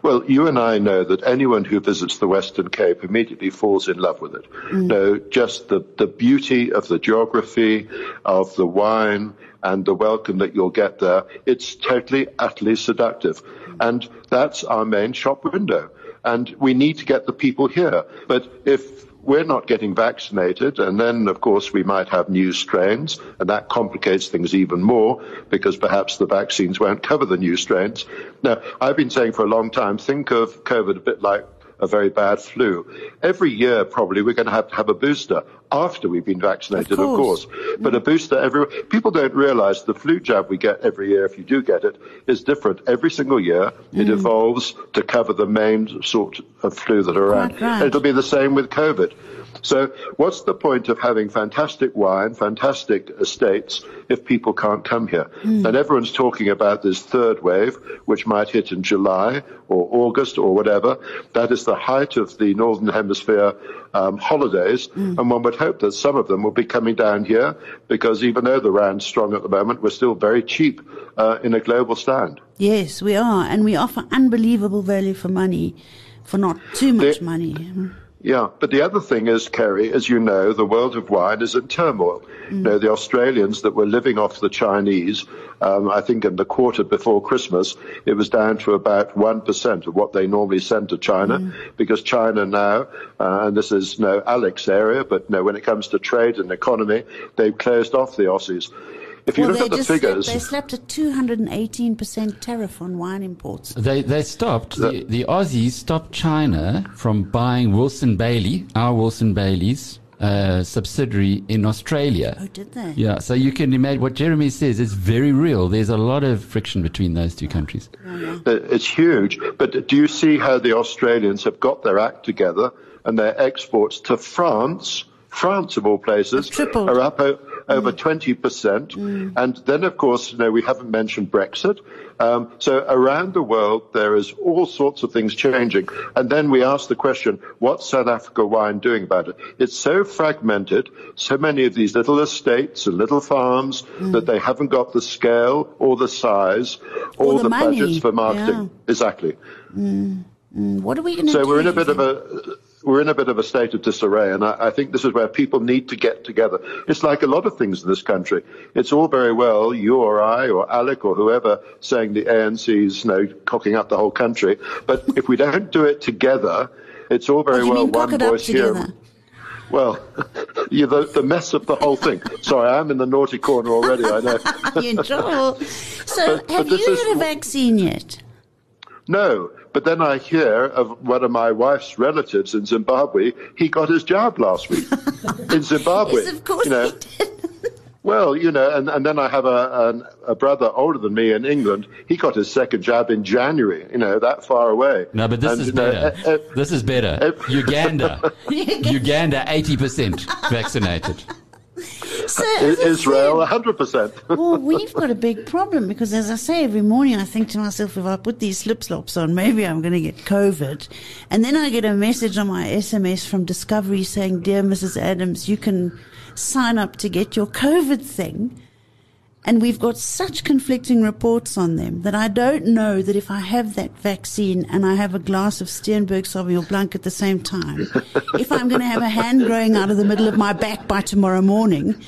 Well, you and I know that anyone who visits the Western Cape immediately falls in love with it. Mm. No, just the, the beauty of the geography, of the wine, and the welcome that you'll get there. It's totally, utterly seductive. And that's our main shop window. And we need to get the people here. But if we're not getting vaccinated, and then, of course, we might have new strains, and that complicates things even more because perhaps the vaccines won't cover the new strains. Now, I've been saying for a long time, think of COVID a bit like a very bad flu. Every year, probably, we're going to have to have a booster after we've been vaccinated, of course. course. But a booster every, people don't realize the flu jab we get every year, if you do get it, is different. Every single year, it evolves to cover the main sort of flu that are around. Right. And it'll be the same with COVID. So what's the point of having fantastic wine, fantastic estates, if people can't come here? And everyone's talking about this third wave, which might hit in July or August or whatever. That is the height of the Northern Hemisphere um, holidays. And one would hope that some of them will be coming down here because even though the rand's strong at the moment, we're still very cheap uh, in a global stand. Yes, we are, and we offer unbelievable value for money, for not too much The- money. Yeah, but the other thing is, Carrie, as you know, the world of wine is in turmoil. You know, the Australians that were living off the Chinese, um, I think in the quarter before Christmas, it was down to about 1% of what they normally send to China, because China now, uh, and this is no Alex area, but no, when it comes to trade and economy, they've closed off the Aussies. If you well, look they at the just figures, Slapped, they slapped a 218% tariff on wine imports. They they stopped the, the Aussies stopped China from buying Wilson Bailey, our Wilson Bailey's uh, subsidiary in Australia. Oh, did they? Yeah, so you can imagine what Jeremy says is very real. There's a lot of friction between those two countries. Uh, It's huge. But do you see how the Australians have got their act together and their exports to France, France of all places, tripled. are up o- over 20%. And then, of course, you know, we haven't mentioned Brexit. Um, so around the world, there is all sorts of things changing. And then we ask the question, what's South Africa wine doing about it? It's so fragmented, so many of these little estates and little farms that they haven't got the scale or the size or, Or the the, budgets for marketing. Yeah. Exactly. Mm, What are we going to do? So we're in a bit of a we're in a bit of a state of disarray, and I, I think this is where people need to get together. It's like a lot of things in this country. It's all very well you or I or Alec or whoever saying the ANC's you know cocking up the whole country, but if we don't do it together, it's all very well one voice here. Well, you the, the mess of the whole thing. Sorry, I'm in the naughty corner already. I know. You're in trouble. So, But- have but you had a vaccine yet? No, but then I hear of one of my wife's relatives in Zimbabwe. He got his job last week in Zimbabwe. Yes, of course you know, he did. Well, you know, and, and then I have a, an, a brother older than me in England. He got his second job in January. You know, that far away. No, but this And, is you know, better. eh, eh, this is better. eh, Uganda. Uganda, 80% vaccinated. So, I- as I Israel, said- 100%. well, we've got a big problem because, as I say every morning, I think to myself, if I put these slip slops on, maybe I'm going to get COVID. And then I get a message on my SMS from Discovery saying, Dear Mrs. Adams, you can sign up to get your COVID thing. And we've got such conflicting reports on them that I don't know that if I have that vaccine and I have a glass of Steenberg Sauvignon Blanc at the same time, if I'm going to have a hand growing out of the middle of my back by tomorrow morning,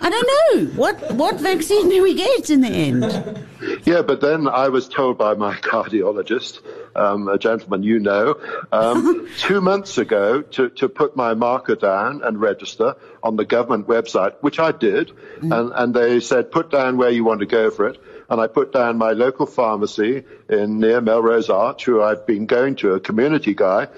I don't know. What, what vaccine do we get in the end? Yeah, but then I was told by my cardiologist, um, a gentleman you know, um, two months ago to, to put my marker down and register on the government website, which I did. Mm. And, and they said, put down where you want to go for it. And I put down my local pharmacy in near Melrose Arch, who I've been going to, a community guy.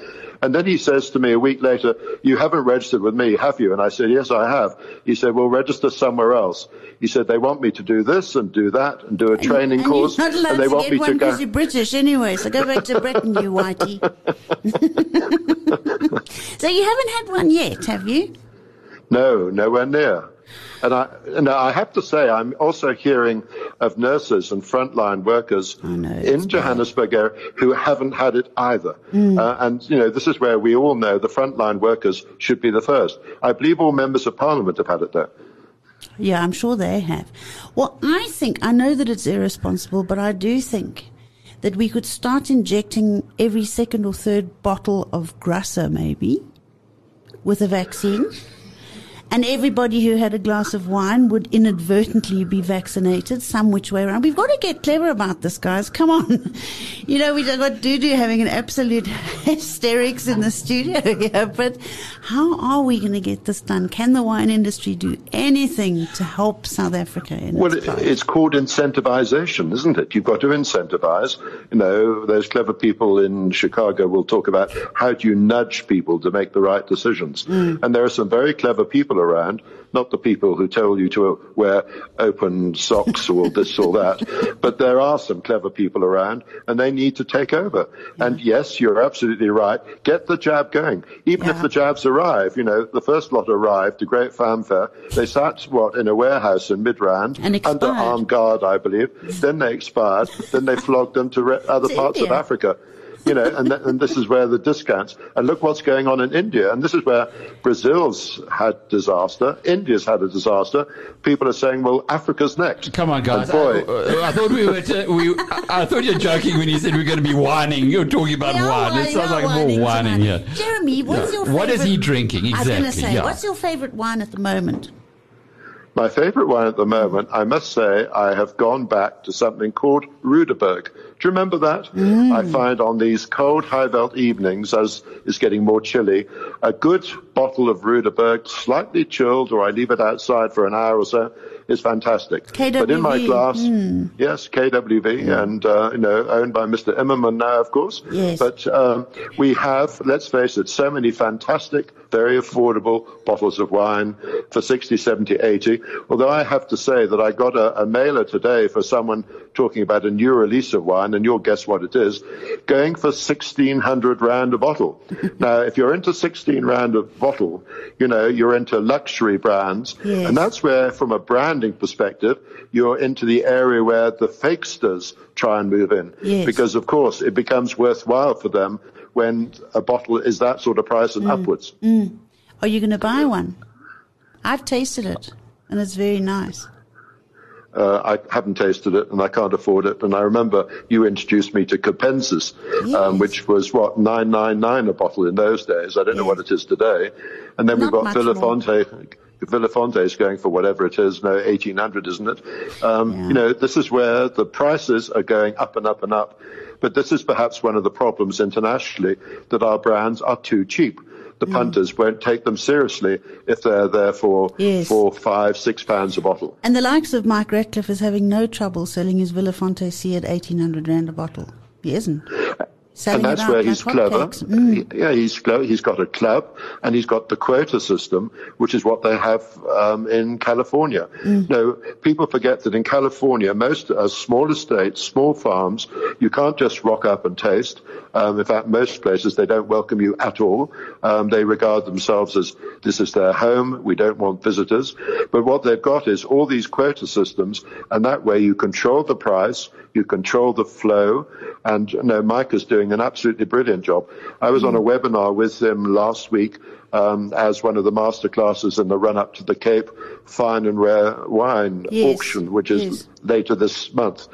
And then he says to me a week later, you haven't registered with me, have you? And I said, yes, I have. He said, well, register somewhere else. He said, they want me to do this and do that and do a training and, and course. You're not allowed and they to want get me one to go. because you're British anyway, so go back to Britain, you whitey. so you haven't had one yet, have you? No, nowhere near. And I, and I have to say, I'm also hearing of nurses and frontline workers in Johannesburg area who haven't had it either. Hmm. Uh, and, you know, this is where we all know the frontline workers should be the first. I believe all members of parliament have had it though. Yeah, I'm sure they have. Well, I think, I know that it's irresponsible, but I do think that we could start injecting every second or third bottle of Grassa maybe with a vaccine. And everybody who had a glass of wine would inadvertently be vaccinated some which way around. We've got to get clever about this, guys. Come on. You know, we've got Dudu having an absolute hysterics in the studio here, but how are we going to get this done? Can the wine industry do anything to help South Africa in Well, its it's called incentivization, isn't it? You've got to incentivize. You know, those clever people in Chicago will talk about how do you nudge people to make the right decisions. Mm. And there are some very clever people around, not the people who tell you to wear open socks or this or that, but there are some clever people around and they need to take over. And yes, you're absolutely right. Get the jab going. Even if the jabs arrive, you know, the first lot arrived to great fanfare. They sat, what, in a warehouse in Midrand under armed guard, I believe. Then they expired. then they flogged them to re- other parts of Africa. You know, and, th- and this is where the discounts. And look what's going on in India. And this is where Brazil's had disaster. India's had a disaster. People are saying, well, Africa's next. Come on, guys. And boy, I, uh, I thought we were. T- we, I, I thought you were joking when you said we are going to be whining. You're talking about They are wine. It sounds like are more whining whining tonight. here. Jeremy, what's Yeah. your What is he drinking I was going to exactly? say, Yeah. what's your favorite wine at the moment? My favorite wine at the moment, I must say, I have gone back to something called Roodeberg. Do you remember that? I find on these cold Highveld evenings, as it's getting more chilly, a good bottle of Roodeberg, slightly chilled, or I leave it outside for an hour or so, is fantastic. But in my KWV, glass, yes, KWV, and uh, you know, owned by Mr. Immerman now, of course. Yes. But um, we have, let's face it, so many fantastic, very affordable bottles of wine for 60, 70, 80. Although I have to say that I got a, a mailer today for someone talking about a new release of wine, and you'll guess what it is, going for 1600 rand a bottle. now, if you're into 16 rand a bottle, you know, you're into luxury brands. Yes. And that's where, from a branding perspective, you're into the area where the fakesters try and move in. Yes. Because, of course, it becomes worthwhile for them when a bottle is that sort of price and mm. upwards. Mm. Are you going to buy one? I've tasted it, and it's very nice. Uh, I haven't tasted it and I can't afford it. And I remember you introduced me to Capensis, um, which was what, 999 a bottle in those days. I don't know what it is today. And then we've Not got much more. Villafonte. is going for whatever it is, no, 1800, isn't it? Um, Yeah. You know, this is where the prices are going up and up and up. But this is perhaps one of the problems internationally that our brands are too cheap. Mm. The punters won't take them seriously if they're there for Yes. four, five, six pounds a bottle. And the likes of Mike Ratcliffe is having no trouble selling his Villafonte C at 1800 Rand a bottle. He isn't. And that's where he's clever. Mm. Yeah, he's clever. He's got a club and he's got the quota system, which is what they have um, in California. Mm. No, people forget that in California, most uh, small estates, small farms, you can't just rock up and taste. Um, in fact, most places they don't welcome you at all. Um, they regard themselves as this is their home. We don't want visitors. But what they've got is all these quota systems, and that way you control the price, you control the flow, And you know, Mike is doing an absolutely brilliant job. I was on a webinar with him last week um, as one of the master classes in the run up to the Cape Fine and Rare Wine Yes, auction, which is yes. Later this month.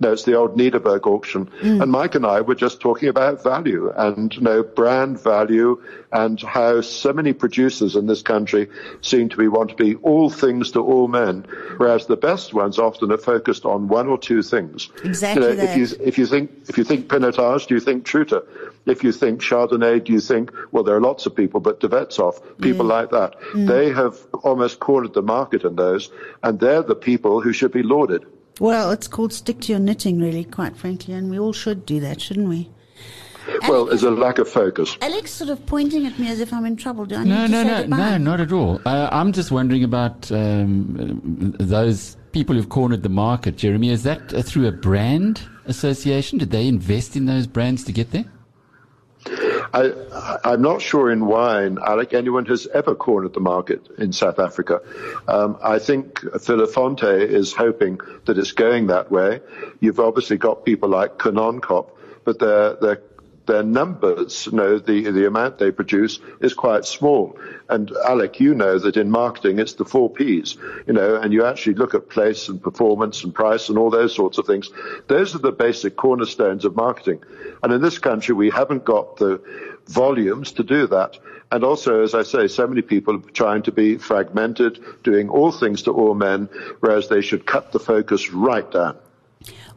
No, it's the old Nederburg auction. Hmm. And Mike and I were just talking about value and, you know, brand value and how so many producers in this country seem to be want to be all things to all men, whereas the best ones often are focused on one or two things. Exactly You know, that. if you if you think if you think Pinotage, do you think Truter? If you think Chardonnay, do you think well there are lots of people, but De Wetshof, people hmm. like that. Hmm. They have almost cornered the market in those, and they're the people who should be lauded. Well, it's called stick to your knitting, really, quite frankly, and we all should do that, shouldn't we? Well, there's a lack of focus. Alex sort of pointing at me as if I'm in trouble. Do I need No, to no, say no, goodbye? no, not at all. Uh, I'm just wondering about um, those people who've cornered the market. Jeremy, is that uh, through a brand association? Did they invest in those brands to get there? I, I'm not sure in wine, Alec, anyone has ever cornered the market in South Africa. Um, I think Villafonte is hoping that it's going that way. You've obviously got people like Kanonkop, but their, their, their numbers, you know, the, the amount they produce is quite small. And Alec, you know that in marketing it's the four Ps, you know, and you actually look at place and performance and price and all those sorts of things. Those are the basic cornerstones of marketing. And in this country, we haven't got the volumes to do that. And also, as I say, so many people are trying to be fragmented, doing all things to all men, whereas they should cut the focus right down.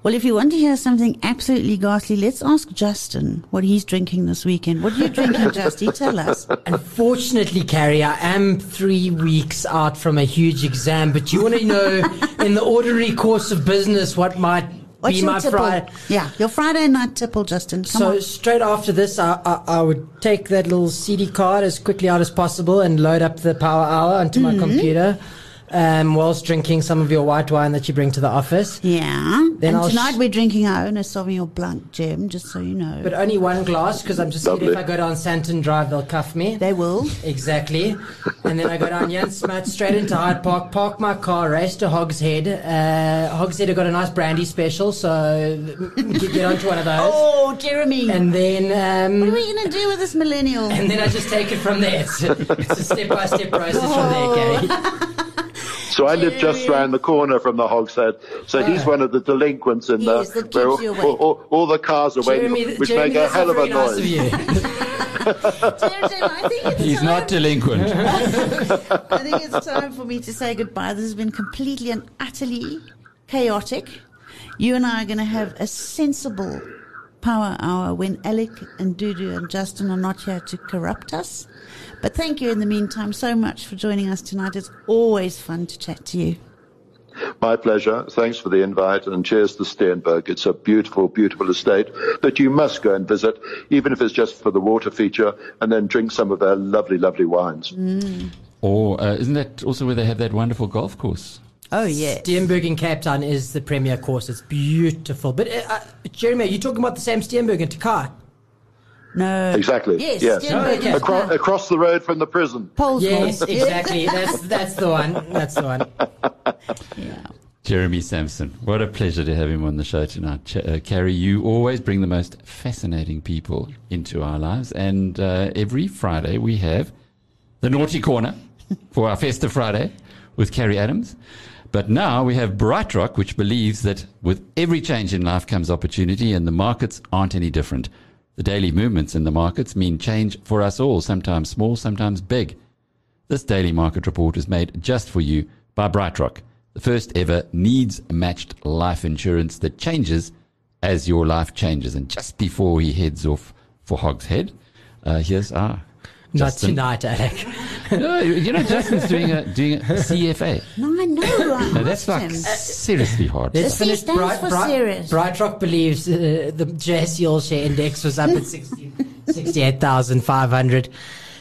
Well, if you want to hear something absolutely ghastly, let's ask Justin what he's drinking this weekend. What are you drinking, Justy? Tell us. Unfortunately, Carrie, I am three weeks out from a huge exam, but you want to know, in the ordinary course of business, what might What's be your my tipple? Friday. Yeah, your Friday night tipple, Justin. Come So on. straight after this, I, I, I would take that little CD card as quickly out as possible and load up the Power Hour onto Mm-hmm. my computer, um, whilst drinking some of your white wine that you bring to the office. Yeah. Then and I'll tonight sh- we're drinking our own Sauvignon Blanc, Jim, just so you know. But only one glass because I'm just scared if I go down Sandton Drive, they'll cuff me. they will. Exactly. And then I go down Jan Smuts straight into Hyde Park, park my car, race to Hogs Head. Uh, Hogs Head have got a nice brandy special, so get, get onto one of those. Oh, Jeremy. And then, what are um, we going to do with this millennial? and then I just take it from there. It's a, it's a step-by-step process from there, Gary. So I live just round the corner from the Hogshead. So uh. he's one of the delinquents in Yes, there, where all, all, all, all the cars are waiting, Jeremy, which Jeremy, make a hell not of a very nice noise. of you. Jeremy, I think it's He's time. not delinquent. I think it's time for me to say goodbye. This has been completely and utterly chaotic. You and I are going to have a sensible power hour when Alec and Dudu and Justin are not here to corrupt us. But thank you in the meantime so much for joining us tonight. It's always fun to chat to you. My pleasure. Thanks for the invite and cheers to Steenberg. It's a beautiful, beautiful estate that you must go and visit, even if it's just for the water feature and then drink some of their lovely, lovely wines. Or uh, isn't that also where they have that wonderful golf course? Oh, yeah. Steenberg in Cape Town is the premier course. It's beautiful. But, uh, uh, Jeremy, are you talking about the same Steenberg in Tokai? No. Exactly. Yes, Yes. Steenberg Okay. is Across, now across the road from the prison. Paul's Yes, exactly. That's that's the one. That's the one. Yeah. Jeremy Sampson. What a pleasure to have him on the show tonight. Ch- uh, Carrie, you always bring the most fascinating people into our lives. And uh, every Friday we have the Naughty Corner for our Festive Friday with Carrie Adams. But now we have BrightRock, which believes that with every change in life comes opportunity, and the markets aren't any different. The daily movements in the markets mean change for us all, sometimes small, sometimes big. This daily market report is made just for you by BrightRock, the first ever needs matched life insurance that changes as your life changes. And just before he heads off for Hogs Head, uh, here's our Not Justin. tonight, Alec. No, you know, Justin's doing a doing a CFA. No, I know. I Now, that's asked like him. seriously hard. Let's C finish. stands Bright, for Bright, serious. Brightrock believes uh, the JSE All Share Index was up at 68,500.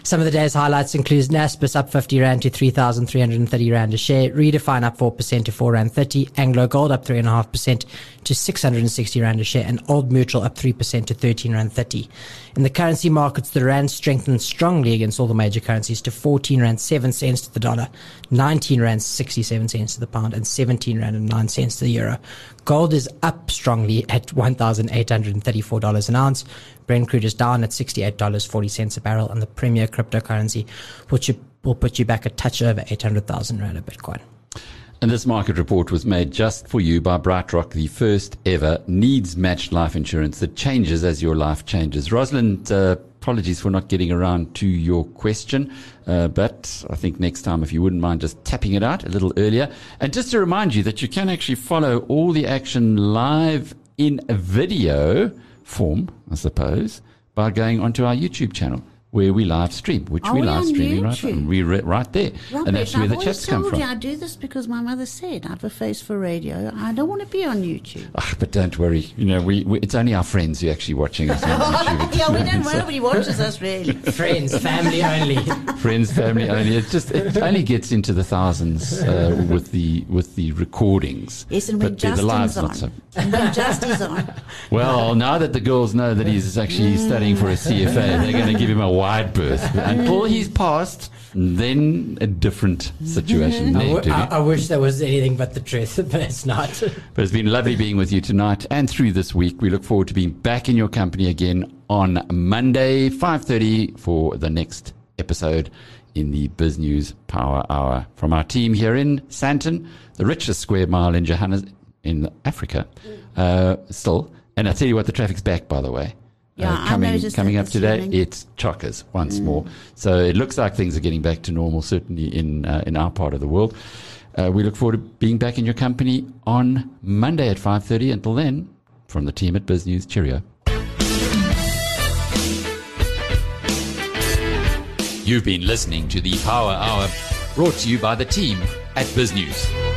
Some of the day's highlights include Naspers up 50 Rand to 3,330 Rand a share, Redefine up 4% to 4 Rand 30, AngloGold up 3.5% to 660 Rand a share, and Old Mutual up 3% to 13 Rand 30. In the currency markets, the Rand strengthened strongly against all the major currencies to 14 Rand 7 cents to the dollar, 19 Rand 67 cents to the pound, and 17 Rand and 9 cents to the euro. Gold is up strongly at $1,834 an ounce. Brent crude is down at $68.40 a barrel. And the premier cryptocurrency which will put you back a touch over 800,000 Rand a Bitcoin. And this market report was made just for you by BrightRock, the first ever needs matched life insurance that changes as your life changes. Rosalind, uh, apologies for not getting around to your question, uh, but I think next time, if you wouldn't mind just tapping it out a little earlier. And just to remind you that you can actually follow all the action live in a video form, I suppose, by going onto our YouTube channel where we live stream, which Are we we live on streaming right, YouTube? we re- right there. Robert, and that's where I've the always chats come from. you I do this because my mother said I have a face for radio. I don't want to be on YouTube. Ah, but don't worry, you know, we, we it's only our friends who are actually watching us on YouTube. yeah, we don't. Nobody watches us really. Friends, family only. friends, family only. It just it only gets into the thousands uh, with the with the recordings. Yes, and when but the, the Justin's lives on, not so. and when Justin's on, Well, now that the girls know that he's actually studying for a CFA, they're going to give him a wide berth until he's passed. Then a different situation. I, there, w- I, Judy. I wish that was anything but the truth, but it's not. But it's been lovely being with you tonight and through this week. We look forward to being back in your company again on Monday, 5.30 for the next episode in the BizNews Power Hour. From our team here in Sandton, the richest square mile in Johannes in Africa, uh, still. And I tell you what, the traffic's back, by the way. Yeah, uh, coming coming up today, it's chockers once more. So it looks like things are getting back to normal, certainly in uh, in our part of the world. Uh, we look forward to being back in your company on Monday at five thirty. Until then, from the team at BizNews, cheerio. You've been listening to the Power Hour, brought to you by the team at BizNews.